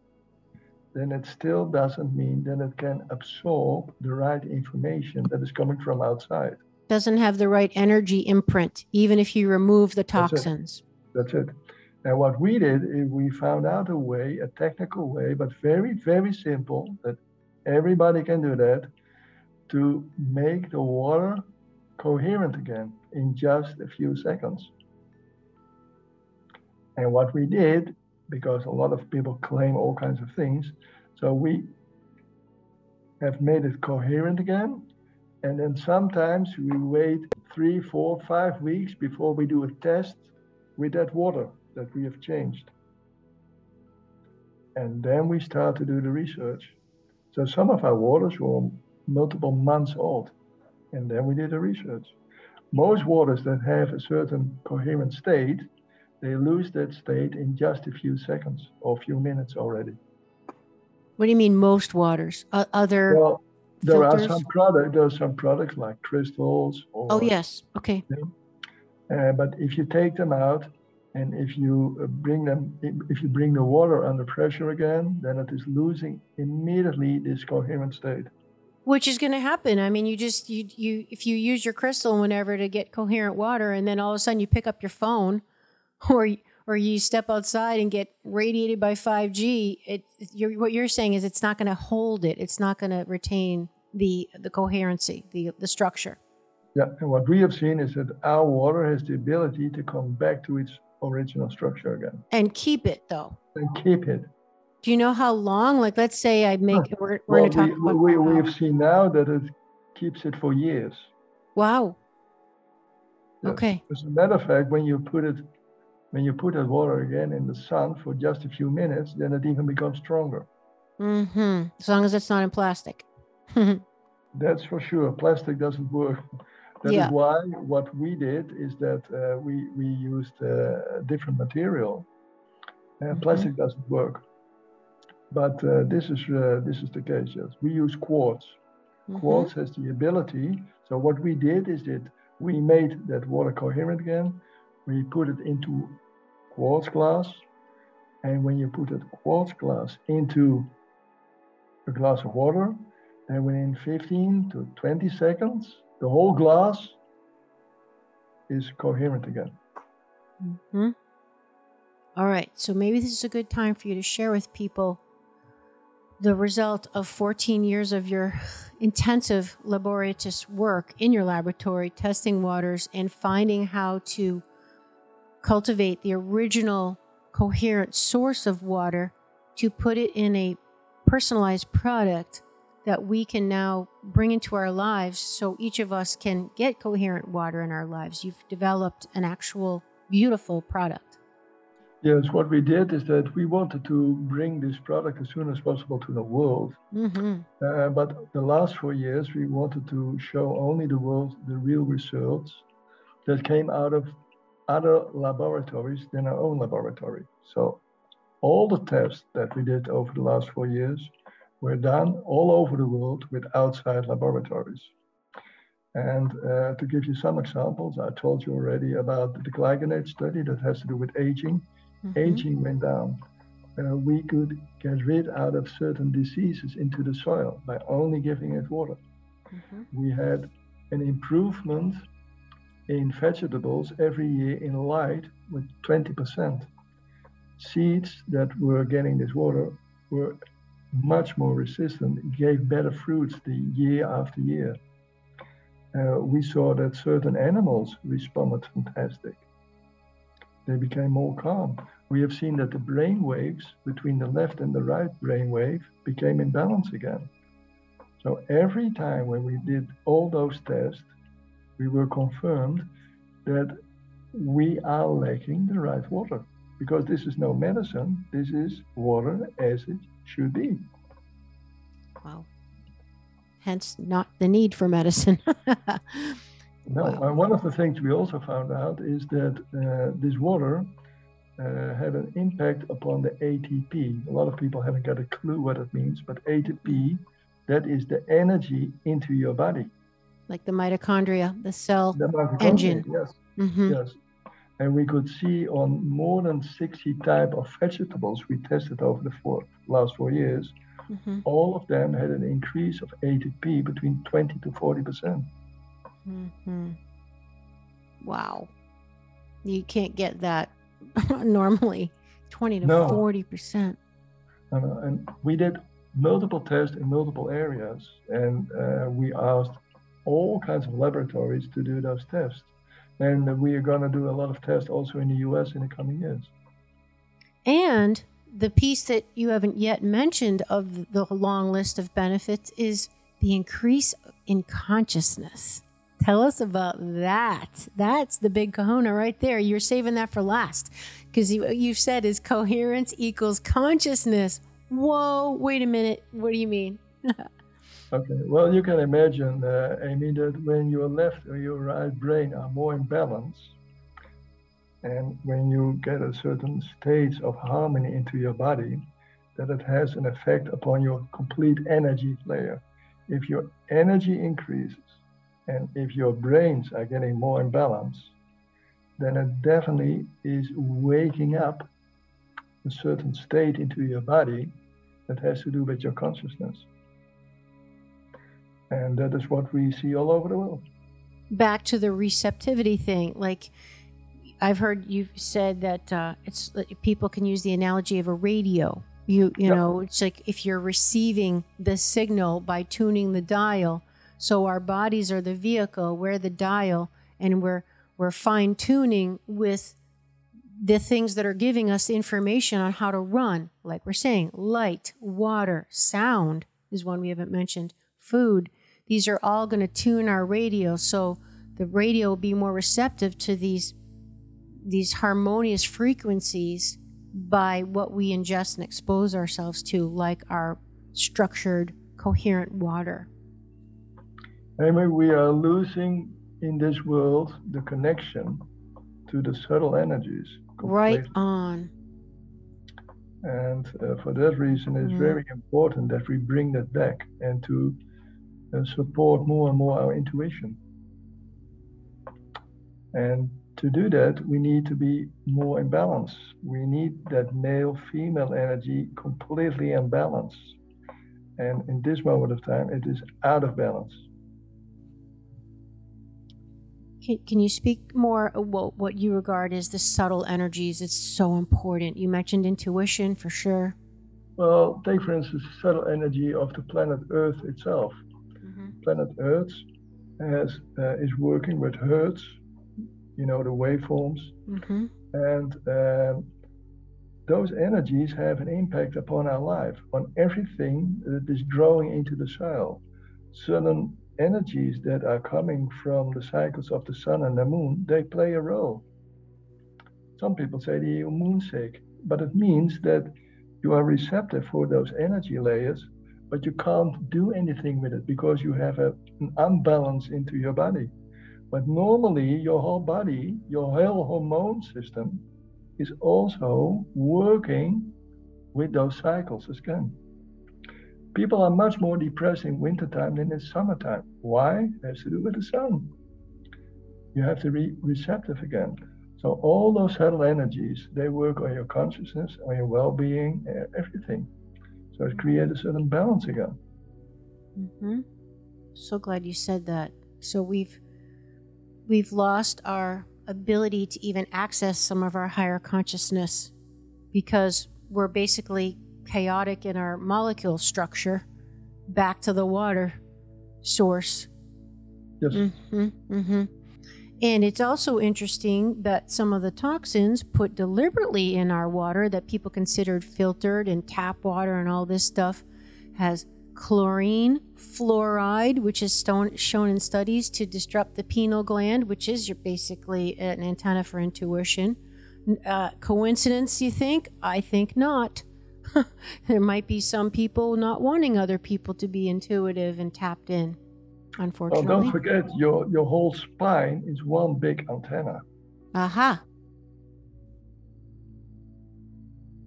then it still doesn't mean that it can absorb the right information that is coming from outside. Doesn't have the right energy imprint, even if you remove the toxins. That's it. That's it. And what we did is we found out a way, a technical way, but very, very simple, that everybody can do that, to make the water coherent again in just a few seconds. And what we did because a lot of people claim all kinds of things. So we have made it coherent again. And then sometimes we wait three, four, five weeks before we do a test with that water that we have changed. And then we start to do the research. So some of our waters were multiple months old. And then we did the research. Most waters that have a certain coherent state they lose that state in just a few seconds or a few minutes already. What do you mean most waters? Uh, other well, there filters? are some products. There are some products like crystals. Or, oh yes, okay. Uh, but if you take them out, and if you uh, bring them, if you bring the water under pressure again, then it is losing immediately this coherent state. Which is going to happen. I mean, you just you you if you use your crystal whenever to get coherent water, and then all of a sudden you pick up your phone or or you step outside and get radiated by 5G, it you're, what you're saying is it's not going to hold it. It's not going to retain the the coherency, the the structure. Yeah, and what we have seen is that our water has the ability to come back to its original structure again. And keep it though. And keep it. Do you know how long? Like, let's say I make. We're, we're well, going to talk we, about. We, we have seen now that it keeps it for years. Wow. Yes. Okay. As a matter of fact, when you put it when you put that water again in the sun for just a few minutes, then it even becomes stronger. Mm-hmm. As long as it's not in plastic. That's for sure. Plastic doesn't work. That yeah. is why what we did is that uh, we we used uh, different material. Uh, mm-hmm. Plastic doesn't work, but uh, this is uh, this is the case. Yes, we use quartz. Mm-hmm. Quartz has the ability. So what we did is that we made that water coherent again. We put it into quartz glass. And when you put that quartz glass into a glass of water, then within 15 to 20 seconds, the whole glass is coherent again. Mm-hmm. All right, so maybe this is a good time for you to share with people the result of 14 years of your intensive laborious work in your laboratory, testing waters and finding how to cultivate the original coherent source of water to put it in a personalized product that we can now bring into our lives so each of us can get coherent water in our lives. You've developed an actual beautiful product. Yes, what we did is that we wanted to bring this product as soon as possible to the world. Mm-hmm. Uh, but the last four years, we wanted to show only the world the real results that came out of other laboratories than our own laboratory. So all the tests that we did over the last four years were done all over the world with outside laboratories. And uh, to give you some examples, I told you already about the glycinate study that has to do with aging. Mm-hmm. Aging went down. uh, we could get rid out of certain diseases into the soil by only giving it water. Mm-hmm. We had an improvement in vegetables every year in light with 20%. Seeds that were getting this water were much more resistant, gave better fruits the year after year. Uh, we saw that certain animals responded fantastic. They became more calm. We have seen that the brain waves between the left and the right brain wave became in balance again. So every time when we did all those tests, we were confirmed that we are lacking the right water because this is no medicine. This is water as it should be. Wow. Hence, not the need for medicine. no, wow. one of the things we also found out is that uh, this water uh, had an impact upon the ATP. A lot of people haven't got a clue what it means, but ATP, that is the energy into your body. Like the mitochondria, the cell the mitochondria, engine. Yes. Mm-hmm. Yes and we could see on more than 60 type of vegetables we tested over the four, last four years mm-hmm. all of them had an increase of atp between 20 to 40 percent mm-hmm. wow you can't get that normally 20 to no. 40 percent and we did multiple tests in multiple areas and uh, we asked all kinds of laboratories to do those tests and we are going to do a lot of tests also in the US in the coming years. And the piece that you haven't yet mentioned of the long list of benefits is the increase in consciousness. Tell us about that. That's the big kahuna right there. You're saving that for last because you, you've said is coherence equals consciousness. Whoa, wait a minute. What do you mean? Okay, well, you can imagine, uh, Amy, that when your left or your right brain are more in balance, and when you get a certain state of harmony into your body, that it has an effect upon your complete energy layer. If your energy increases and if your brains are getting more in balance, then it definitely is waking up a certain state into your body that has to do with your consciousness. And that is what we see all over the world. Back to the receptivity thing, like I've heard you said that uh, it's people can use the analogy of a radio. You you yep. know, it's like if you're receiving the signal by tuning the dial. So our bodies are the vehicle, we're the dial, and we're we're fine tuning with the things that are giving us information on how to run. Like we're saying, light, water, sound is one we haven't mentioned, food, these are all going to tune our radio so the radio will be more receptive to these these harmonious frequencies by what we ingest and expose ourselves to like our structured coherent water. Amy, we are losing in this world the connection to the subtle energies right on. And uh, for that reason it's very important that we bring that back and to support more and more our intuition. And to do that, we need to be more in balance. We need that male female energy completely in balance. And in this moment of time, it is out of balance. Can, can you speak more what, what you regard as the subtle energies? It's so important. You mentioned intuition for sure. Well, take for instance the subtle energy of the planet Earth itself planet Earth has uh, is working with hertz, you know, the waveforms, mm-hmm. and um, those energies have an impact upon our life, on everything that is growing into the soil. Certain energies that are coming from the cycles of the sun and the moon, they play a role. Some people say the moon sick, but it means that you are receptive for those energy layers but you can't do anything with it because you have a, an unbalance into your body. But normally, your whole body, your whole hormone system, is also working with those cycles again. People are much more depressed in wintertime than in summertime. Why? It has to do with the sun. You have to be receptive again. So all those subtle energies, they work on your consciousness, on your well-being, everything. It creates a certain balance again. Mm-hmm. So glad you said that. So we've we've lost our ability to even access some of our higher consciousness because we're basically chaotic in our molecule structure back to the water source. Yes. Mm-hmm, mm-hmm. And it's also interesting that some of the toxins put deliberately in our water that people considered filtered and tap water and all this stuff has chlorine, fluoride, which is shown in studies to disrupt the pineal gland, which is your basically an antenna for intuition. Uh, coincidence, you think? I think not. there might be some people not wanting other people to be intuitive and tapped in unfortunately. Well, don't forget your your whole spine is one big antenna. Aha.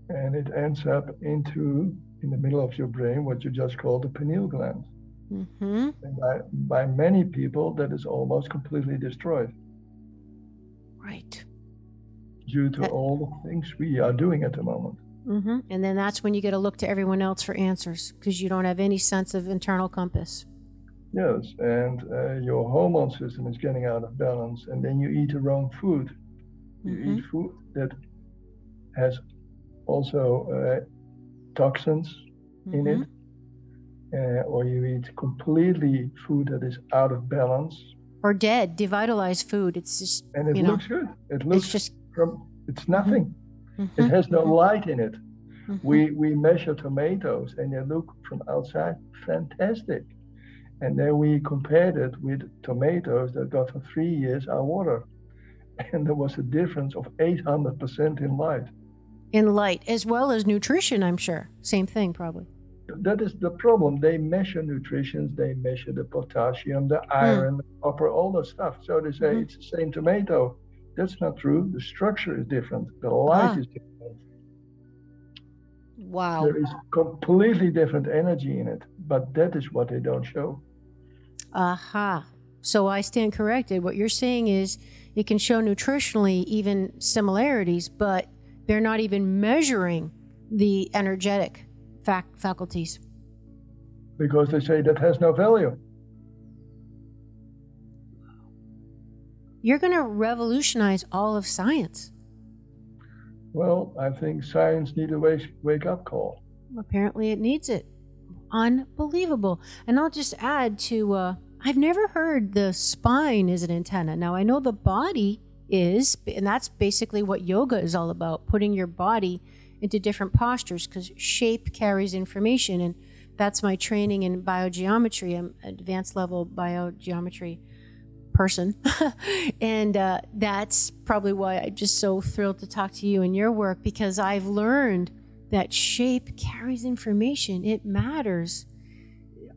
And it ends up into in the middle of your brain what you just call the pineal gland. Mm-hmm. And by, by many people, that is almost completely destroyed. Right. Due to that... all the things we are doing at the moment. Mm-hmm. And then that's when you get to look to everyone else for answers because you don't have any sense of internal compass. Yes, and uh, your hormone system is getting out of balance, and then you eat the wrong food. You mm-hmm. eat food that has also uh, toxins mm-hmm. in it, uh, or you eat completely food that is out of balance or dead, devitalized food. It's just and it looks know, good. It looks just from it's nothing. Mm-hmm. It has no mm-hmm. light in it. Mm-hmm. We we measure tomatoes and they look from outside fantastic. And then we compared it with tomatoes that got for three years our water. And there was a difference of 800% in light. In light, as well as nutrition, I'm sure. Same thing, probably. That is the problem. They measure nutrition, they measure the potassium, the hmm. iron, mm. the copper, all that stuff. So they say mm-hmm. it's the same tomato. That's not true. The structure is different, the light ah. is different. Wow. There is completely different energy in it, but that is what they don't show. Aha. So I stand corrected. What you're saying is it can show nutritionally even similarities, but they're not even measuring the energetic fac- faculties. Because they say that has no value. You're going to revolutionize all of science. Well, I think science needs a wake, wake up call. Apparently, it needs it. Unbelievable. And I'll just add to uh, I've never heard the spine is an antenna. Now I know the body is, and that's basically what yoga is all about putting your body into different postures because shape carries information. And that's my training in biogeometry. I'm an advanced level biogeometry person. and uh, that's probably why I'm just so thrilled to talk to you and your work because I've learned that shape carries information, it matters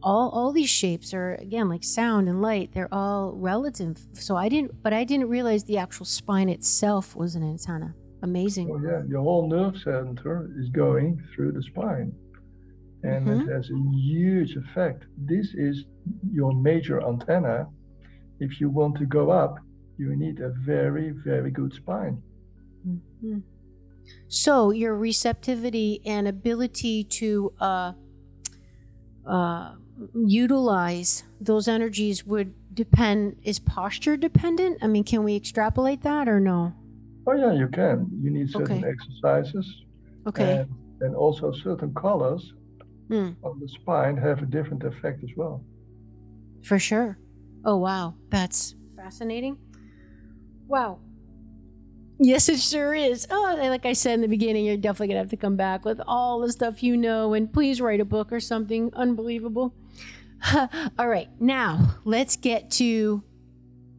all all these shapes are again like sound and light they're all relative. So i didn't but i didn't realize the actual spine itself was an antenna. Amazing. Oh yeah your whole nerve center is going through the spine. And mm-hmm. it has a huge effect. This is your major antenna. If you want to go up you need a very very good spine. Mm-hmm. so your receptivity and ability to uh, uh, utilize those energies would depend is posture dependent? I mean can we extrapolate that or no? Oh yeah you can. You need certain okay. exercises. Okay. And, and also certain colors mm. on the spine have a different effect as well. For sure. Oh wow. That's fascinating. Wow. Yes, it sure is. Oh, like I said in the beginning, you're definitely gonna have to come back with all the stuff you know, and please write a book or something. Unbelievable. all right, now let's get to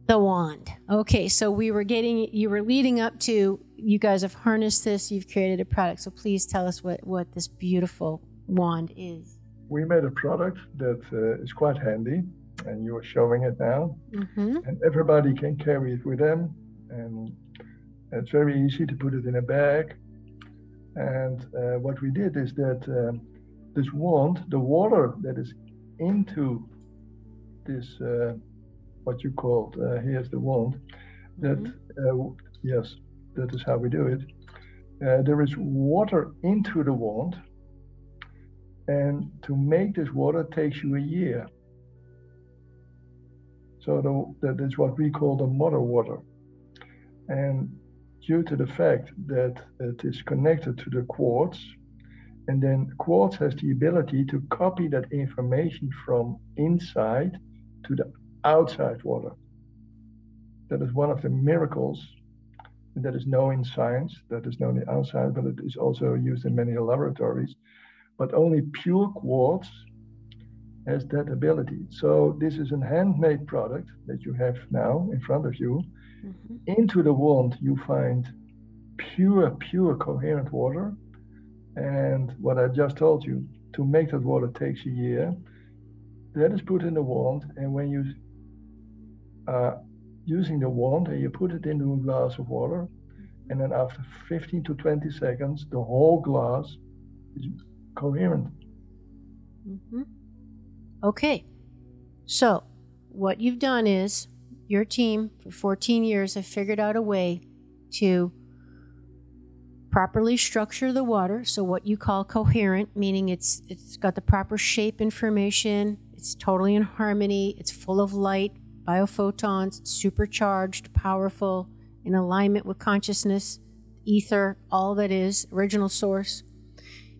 the wand. Okay, so we were getting, you were leading up to, you guys have harnessed this, you've created a product. So please tell us what what this beautiful wand is. We made a product that uh, is quite handy, and you are showing it now, mm-hmm. and everybody can carry it with them and it's very easy to put it in a bag. And uh, what we did is that um, this wand, the water that is into this, uh, what you called, uh, here's the wand, that, mm-hmm. Uh, yes, that is how we do it. Uh, there is water into the wand, and to make this water takes you a year. So the, that is what we call the mother water. And due to the fact that it is connected to the quartz, and then quartz has the ability to copy that information from inside to the outside water. That is one of the miracles that is known in science, that is known in outside, but it is also used in many laboratories. But only pure quartz has that ability. So this is a handmade product that you have now in front of you. Mm-hmm. Into the wand, you find pure, pure coherent water. And what I just told you, to make that water takes a year. That is put in the wand, and when you are using the wand and you put it into a glass of water, and then after 15 to 20 seconds, the whole glass is coherent. Mm-hmm. Okay, so what you've done is your team for 14 years have figured out a way to properly structure the water so what you call coherent meaning it's it's got the proper shape information it's totally in harmony it's full of light biophotons supercharged powerful in alignment with consciousness ether all that is original source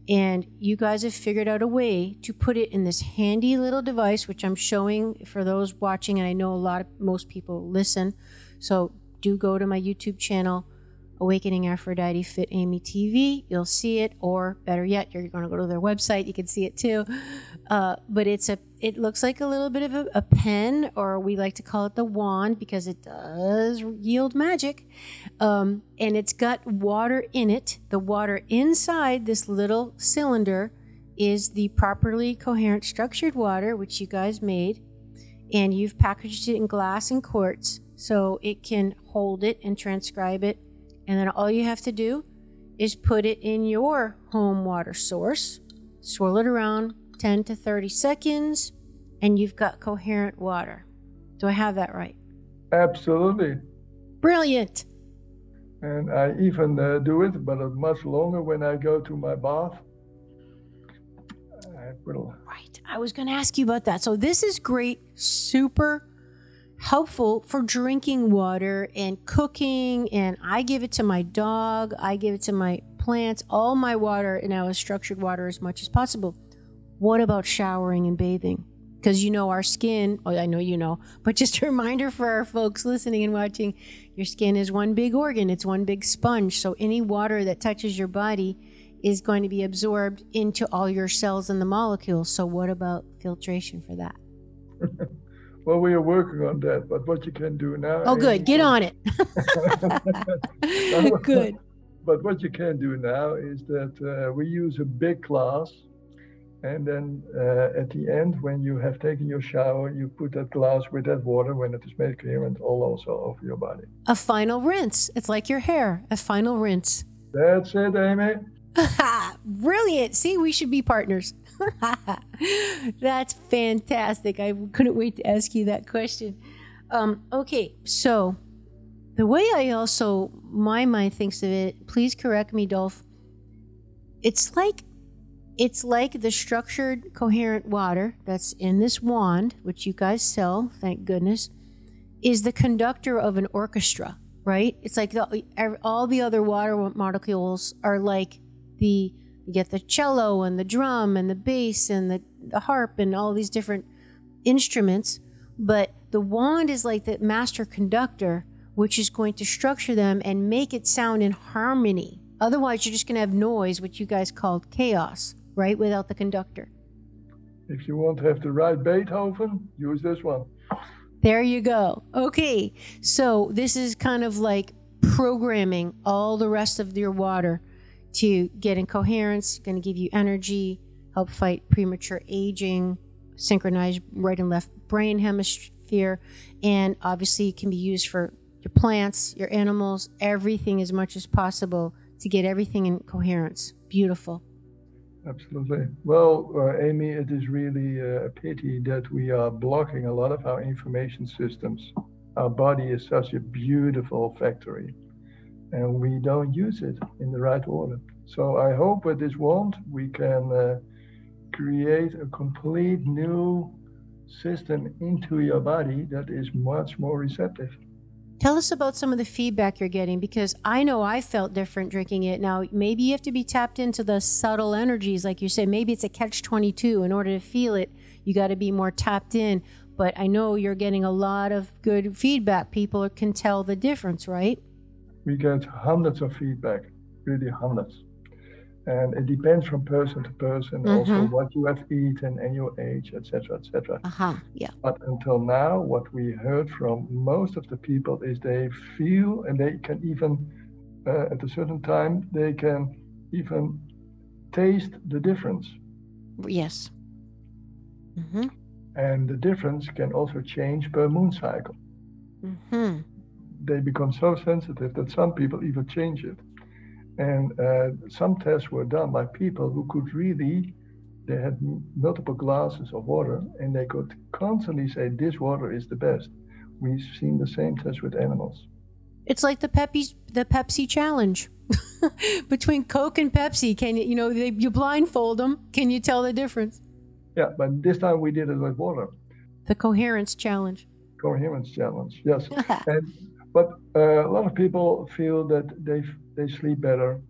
and you guys have figured out a way to put it in this handy little device, which I'm showing for those watching. And I know a lot of most people listen. So do go to my YouTube channel, Awakening Aphrodite Fit Amy TV. You'll see it, or better yet, you're going to go to their website. You can see it too. Uh, but it's a it looks like a little bit of a, a, pen, or we like to call it the wand because it does yield magic. Um, and it's got water in it. The water inside this little cylinder is the properly coherent structured water, which you guys made. And you've packaged it in glass and quartz so it can hold it and transcribe it. And then all you have to do is put it in your home water source, swirl it around, 10 to 30 seconds, and you've got coherent water. Do I have that right? Absolutely. Brilliant. And I even uh, do it, but much longer when I go to my bath. I. Right. I was going to ask you about that. So, this is great, super helpful for drinking water and cooking. And I give it to my dog, I give it to my plants, all my water and now is structured water as much as possible. What about showering and bathing? Because you know, our skin, oh, I know you know, but just a reminder for our folks listening and watching your skin is one big organ, it's one big sponge. So any water that touches your body is going to be absorbed into all your cells and the molecules. So, what about filtration for that? well, we are working on that, but what you can do now. Oh, good. Get on it. good. But what you can do now is that uh, we use a big glass and then uh, at the end, when you have taken your shower, you put that glass with that water when it is made coherent all also over your body. A final rinse. It's like your hair, a final rinse. That's it, Amy. Brilliant. See, we should be partners. That's fantastic. I couldn't wait to ask you that question. Um, okay, so the way I also, my mind thinks of it, please correct me, Dolf. It's like it's like the structured, coherent water that's in this wand, which you guys sell, thank goodness, is the conductor of an orchestra, right? It's like the, all the other water molecules are like the, you get the cello and the drum and the bass and the, the harp and all these different instruments, but the wand is like the master conductor, which is going to structure them and make it sound in harmony. Otherwise, you're just going to have noise, which you guys called chaos right? Without the conductor. If you want to have the right Beethoven, use this one. There you go. Okay. So this is kind of like programming all the rest of your water to get in coherence, going to give you energy, help fight premature aging, synchronize right and left brain hemisphere, and obviously can be used for your plants, your animals, everything as much as possible to get everything in coherence. Beautiful. Absolutely. Well, uh, Amy, it is really uh, a pity that we are blocking a lot of our information systems. Our body is such a beautiful factory. And we don't use it in the right order. So I hope with this wand we can uh, create a complete new system into your body that is much more receptive. Tell us about some of the feedback you're getting because I know I felt different drinking it. Now, maybe you have to be tapped into the subtle energies, like you said. Maybe it's a catch 22. In order to feel it, you got to be more tapped in. But I know you're getting a lot of good feedback. People can tell the difference, right? We get hundreds of feedback, really hundreds and it depends from person to person mm-hmm. also what you have eaten and your age etc etc uh-huh yeah but until now what we heard from most of the people is they feel and they can even uh, at a certain time they can even taste the difference yes mm-hmm. and the difference can also change per moon cycle mm-hmm. They become so sensitive that some people even change it and uh, some tests were done by people who could really, they had multiple glasses of water and they could constantly say, this water is the best. We've seen the same test with animals. It's like the Pepsi, the Pepsi challenge. Between Coke and Pepsi, can you, you know, they, you blindfold them. Can you tell the difference? Yeah, but this time we did it with water. The coherence challenge. Coherence challenge, yes. and but uh, a lot of people feel that they they sleep better,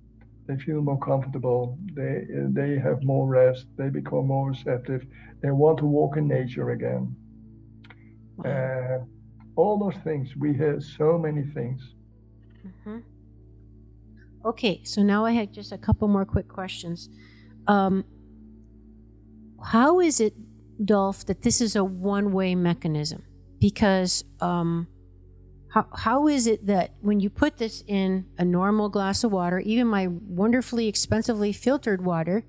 they feel more comfortable, they they have more rest, they become more receptive, they want to walk in nature again. Uh, all those things. We hear so many things. Mm-hmm. Okay, so now I have just a couple more quick questions. Um, how is it, Dolf, that this is a one-way mechanism? Because um, how, how is it that when you put this in a normal glass of water, even my wonderfully expensively filtered water,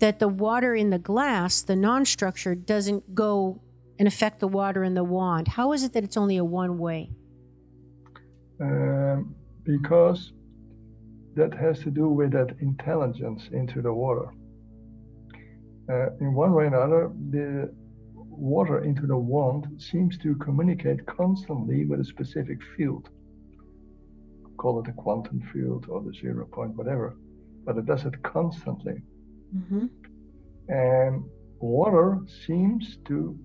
that the water in the glass, the non structured, doesn't go and affect the water in the wand? How is it that it's only a one way? Um, because that has to do with that intelligence into the water. Uh, in one way or another, the water into the wand seems to communicate constantly with a specific field. Call it a quantum field or the zero point, whatever, but it does it constantly. Mm-hmm. And water seems to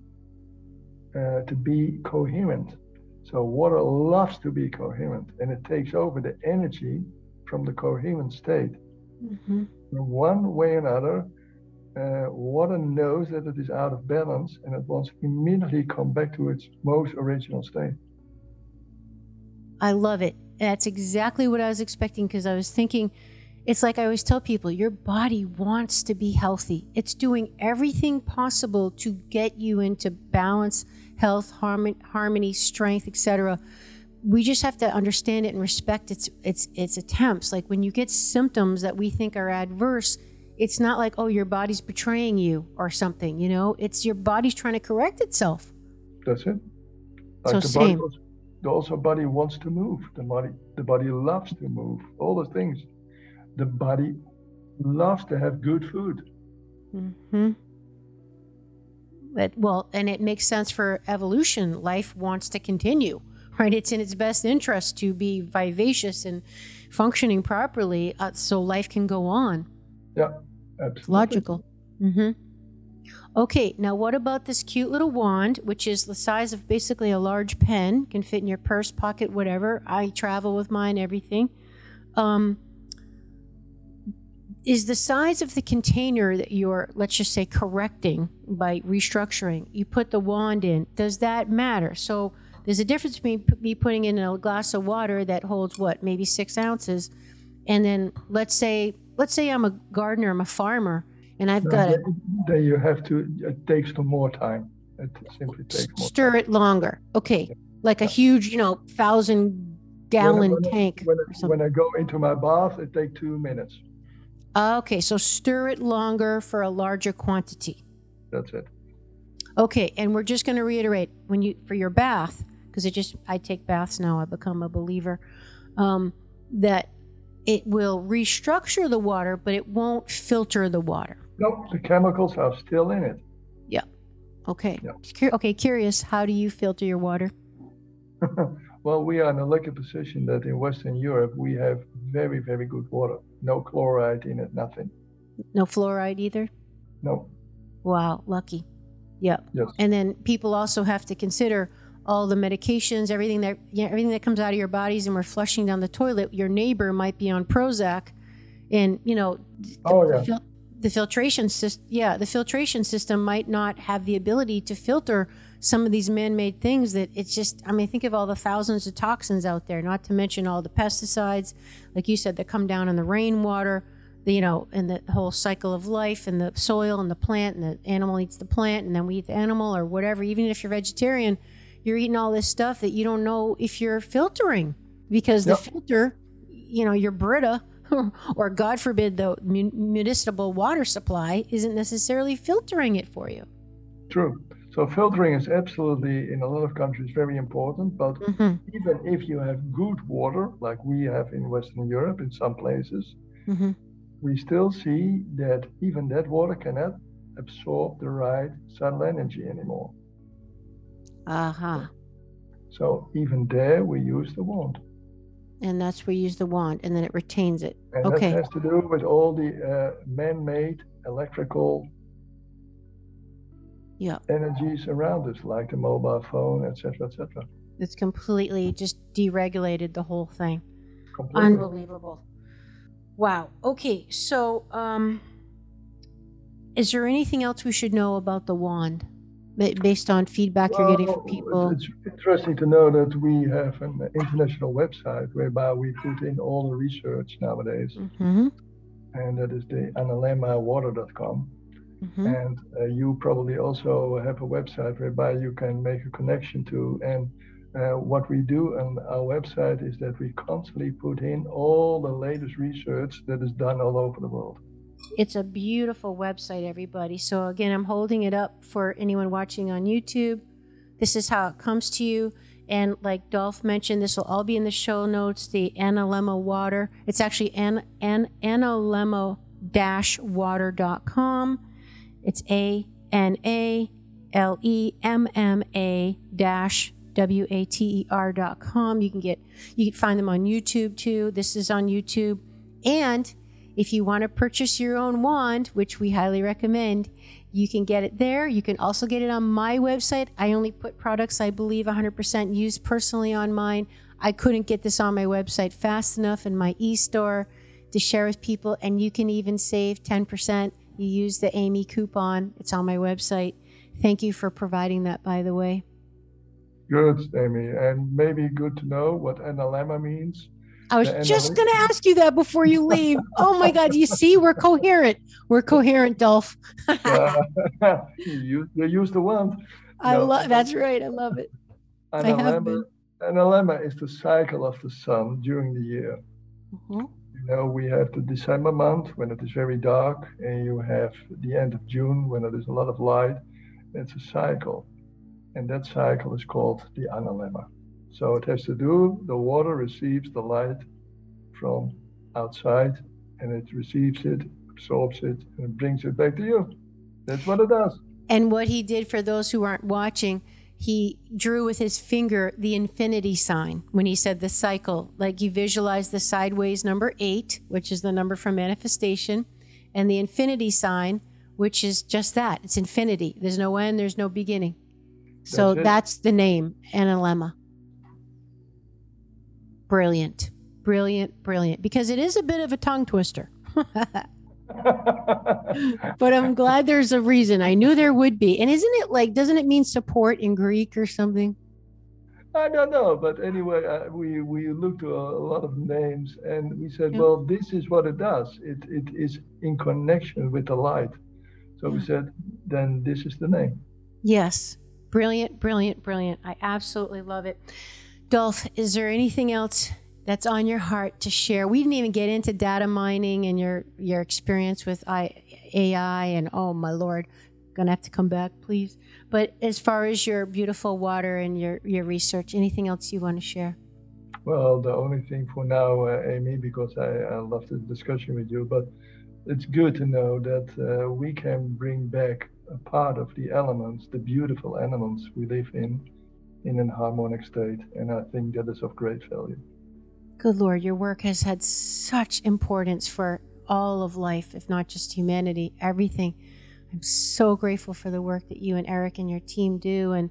uh, to be coherent. So water loves to be coherent, and it takes over the energy from the coherent state. Mm-hmm. In one way or another, uh, water knows that it is out of balance and it wants immediately come back to its most original state. I love it. That's exactly what I was expecting because I was thinking it's like I always tell people your body wants to be healthy. It's doing everything possible to get you into balance, health, harmony, strength, etc. We just have to understand it and respect its its its attempts. Like when you get symptoms that we think are adverse, it's not like, oh, your body's betraying you or something, you know? It's your body's trying to correct itself. That's it. Like so the same. Body, the also body wants to move. The body the body loves to move. All those things. The body loves to have good food. Mm-hmm. But, well, and it makes sense for evolution. Life wants to continue, right? It's in its best interest to be vivacious and functioning properly uh, so life can go on. Yeah. Absolutely. Logical. Mm-hmm. Okay, now what about this cute little wand, which is the size of basically a large pen, can fit in your purse, pocket, whatever. I travel with mine, everything. Um, is the size of the container that you're, let's just say, correcting by restructuring, you put the wand in, does that matter? So there's a difference between me putting in a glass of water that holds what, maybe six ounces, and then let's say let's say I'm a gardener, I'm a farmer, and I've got it. Then you have to. It takes some more time. It simply takes more. Stir time. it longer. Okay, yeah. like a huge, you know, thousand gallon when, when tank. When, when I go into my bath, it takes two minutes. Okay, so stir it longer for a larger quantity. That's it. Okay, and we're just going to reiterate when you for your bath because it just I take baths now. I become a believer. Um, that it will restructure the water, but it won't filter the water. Nope, the chemicals are still in it. Yeah. Okay. Yeah. Okay, curious, how do you filter your water? Well, we are in a lucky position that in Western Europe we have very, very good water. No chloride in it, nothing. No fluoride either? No. Wow, lucky. Yep. Yes. And then people also have to consider all the medications, everything that you know, everything that comes out of your bodies, and we're flushing down the toilet. Your neighbor might be on Prozac, and you know, oh yeah. The, fil- the filtration system, yeah, the filtration system might not have the ability to filter some of these man-made things. That it's just, I mean, think of all the thousands of toxins out there. Not to mention all the pesticides, like you said, that come down in the rainwater you know, and the whole cycle of life and the soil and the plant and the animal eats the plant and then we eat the animal or whatever. Even if you're vegetarian, you're eating all this stuff that you don't know if you're filtering because yep. the filter, you know, your Brita or God forbid the municipal water supply isn't necessarily filtering it for you. True. So filtering is absolutely in a lot of countries very important. But mm-hmm. even if you have good water, like we have in Western Europe in some places, mm-hmm we still see that even that water cannot absorb the right subtle energy anymore. Uh huh. So even there, we use the wand. And that's where you use the wand, and then it retains it. And okay. that has to do with all the uh, man-made electrical yeah. energies around us, like the mobile phone, etc., etc. It's completely just deregulated the whole thing. Completely. Unbelievable. Wow. Okay. So, um, is there anything else we should know about the wand based on feedback well, you're getting from people? It's interesting to know that we have an international website whereby we put in all the research nowadays. Mm-hmm. And that is the analemmawater.com. Mm-hmm. And uh, you probably also have a website whereby you can make a connection to and uh, what we do on our website is that we constantly put in all the latest research that is done all over the world. It's a beautiful website, everybody. So, again, I'm holding it up for anyone watching on YouTube. This is how it comes to you. And like Dolf mentioned, this will all be in the show notes. The Analemma Water. It's actually an, an, analemma-water.com. It's A N A L E M M A dash w-a-t-e-r.com. You can get you can find them on YouTube too. This is on YouTube. And if you want to purchase your own wand, which we highly recommend, you can get it there. You can also get it on my website. I only put products I believe 100% use personally on mine. I couldn't get this on my website fast enough in my e-store to share with people and you can even save 10%. You use the Amy coupon. It's on my website. Thank you for providing that by the way. Good, Amy. And maybe good to know what analemma means. I was just going to ask you that before you leave. oh my God, you see, we're coherent. We're coherent, Dolf. uh, you, you use the wand. I no. love that's right. I love it. Analemma, analemma is the cycle of the sun during the year. Mm-hmm. You know, we have the December month when it is very dark, and you have the end of June when it is a lot of light. It's a cycle and that cycle is called the analemma. So it has to do, the water receives the light from outside and it receives it, absorbs it, and brings it back to you. That's what it does. And what he did for those who aren't watching, he drew with his finger the infinity sign when he said the cycle. Like you visualize the sideways number eight, which is the number for manifestation, and the infinity sign, which is just that it's infinity. There's no end, there's no beginning. So that's, that's the name, Analemma. Brilliant. Brilliant, brilliant. Because it is a bit of a tongue twister. but I'm glad there's a reason. I knew there would be. And isn't it like, doesn't it mean support in Greek or something? I don't know, but anyway, uh, we we looked at a, a, lot of names and we said, yeah. well, this is what it does. It it is in connection with the light. So yeah. we said, then this is the name. Yes, Brilliant, brilliant, brilliant. I absolutely love it. Dolf, is there anything else that's on your heart to share? We didn't even get into data mining and your your experience with AI and oh my lord, gonna have to come back, please. But as far as your beautiful water and your your research, anything else you want to share? Well, the only thing for now, uh, Amy, because I, I love the discussion with you, but it's good to know that uh, we can bring back a part of the elements, the beautiful elements we live in, in an harmonic state. And I think that is of great value. Good Lord, your work has had such importance for all of life, if not just humanity, everything. I'm so grateful for the work that you and Eric and your team do. And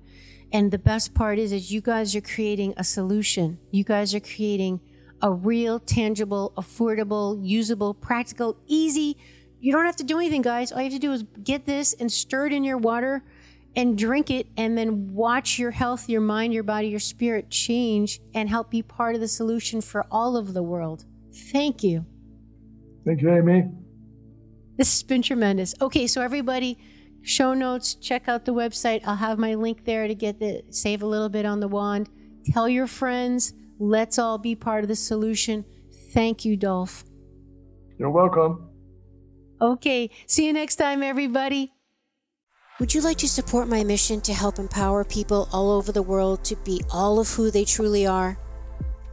and the best part is is you guys are creating a solution. You guys are creating a real, tangible, affordable, usable, practical, easy. You don't have to do anything, guys. All you have to do is get this and stir it in your water and drink it and then watch your health, your mind, your body, your spirit change and help be part of the solution for all of the world. Thank you. Thank you, Amy. This has been tremendous. Okay, so everybody, show notes, check out the website. I'll have my link there to get the save a little bit on the wand. Tell your friends. Let's all be part of the solution. Thank you, Dolf. You're welcome. Okay, see you next time, everybody. Would you like to support my mission to help empower people all over the world to be all of who they truly are?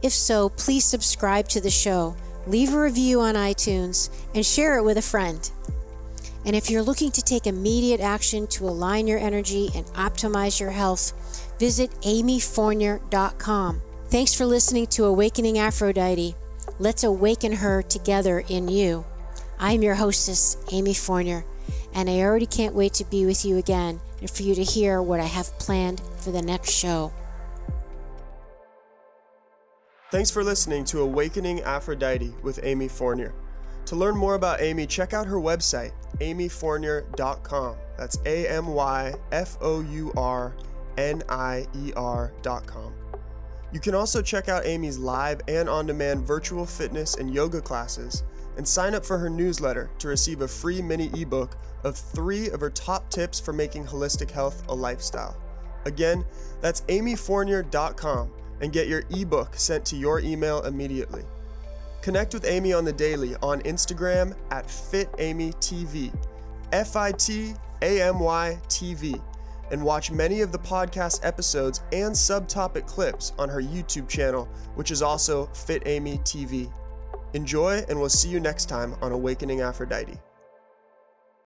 If so, please subscribe to the show, leave a review on iTunes, and share it with a friend. And if you're looking to take immediate action to align your energy and optimize your health, visit amyfournier.com. Thanks for listening to Awakening Aphrodite. Let's awaken her together in you. I'm your hostess, Amy Fournier, and I already can't wait to be with you again and for you to hear what I have planned for the next show. Thanks for listening to Awakening Aphrodite with Amy Fournier. To learn more about Amy, check out her website, amyfournier.com. That's A M Y F O U R N I E R.com. You can also check out Amy's live and on demand virtual fitness and yoga classes and sign up for her newsletter to receive a free mini ebook of three of her top tips for making holistic health a lifestyle. Again, that's amyfournier.com and get your ebook sent to your email immediately. Connect with Amy on the daily on Instagram at FitAmyTV, F I T A M Y TV, and watch many of the podcast episodes and subtopic clips on her YouTube channel, which is also Fit Amy TV. Enjoy, and we'll see you next time on Awakening Aphrodite.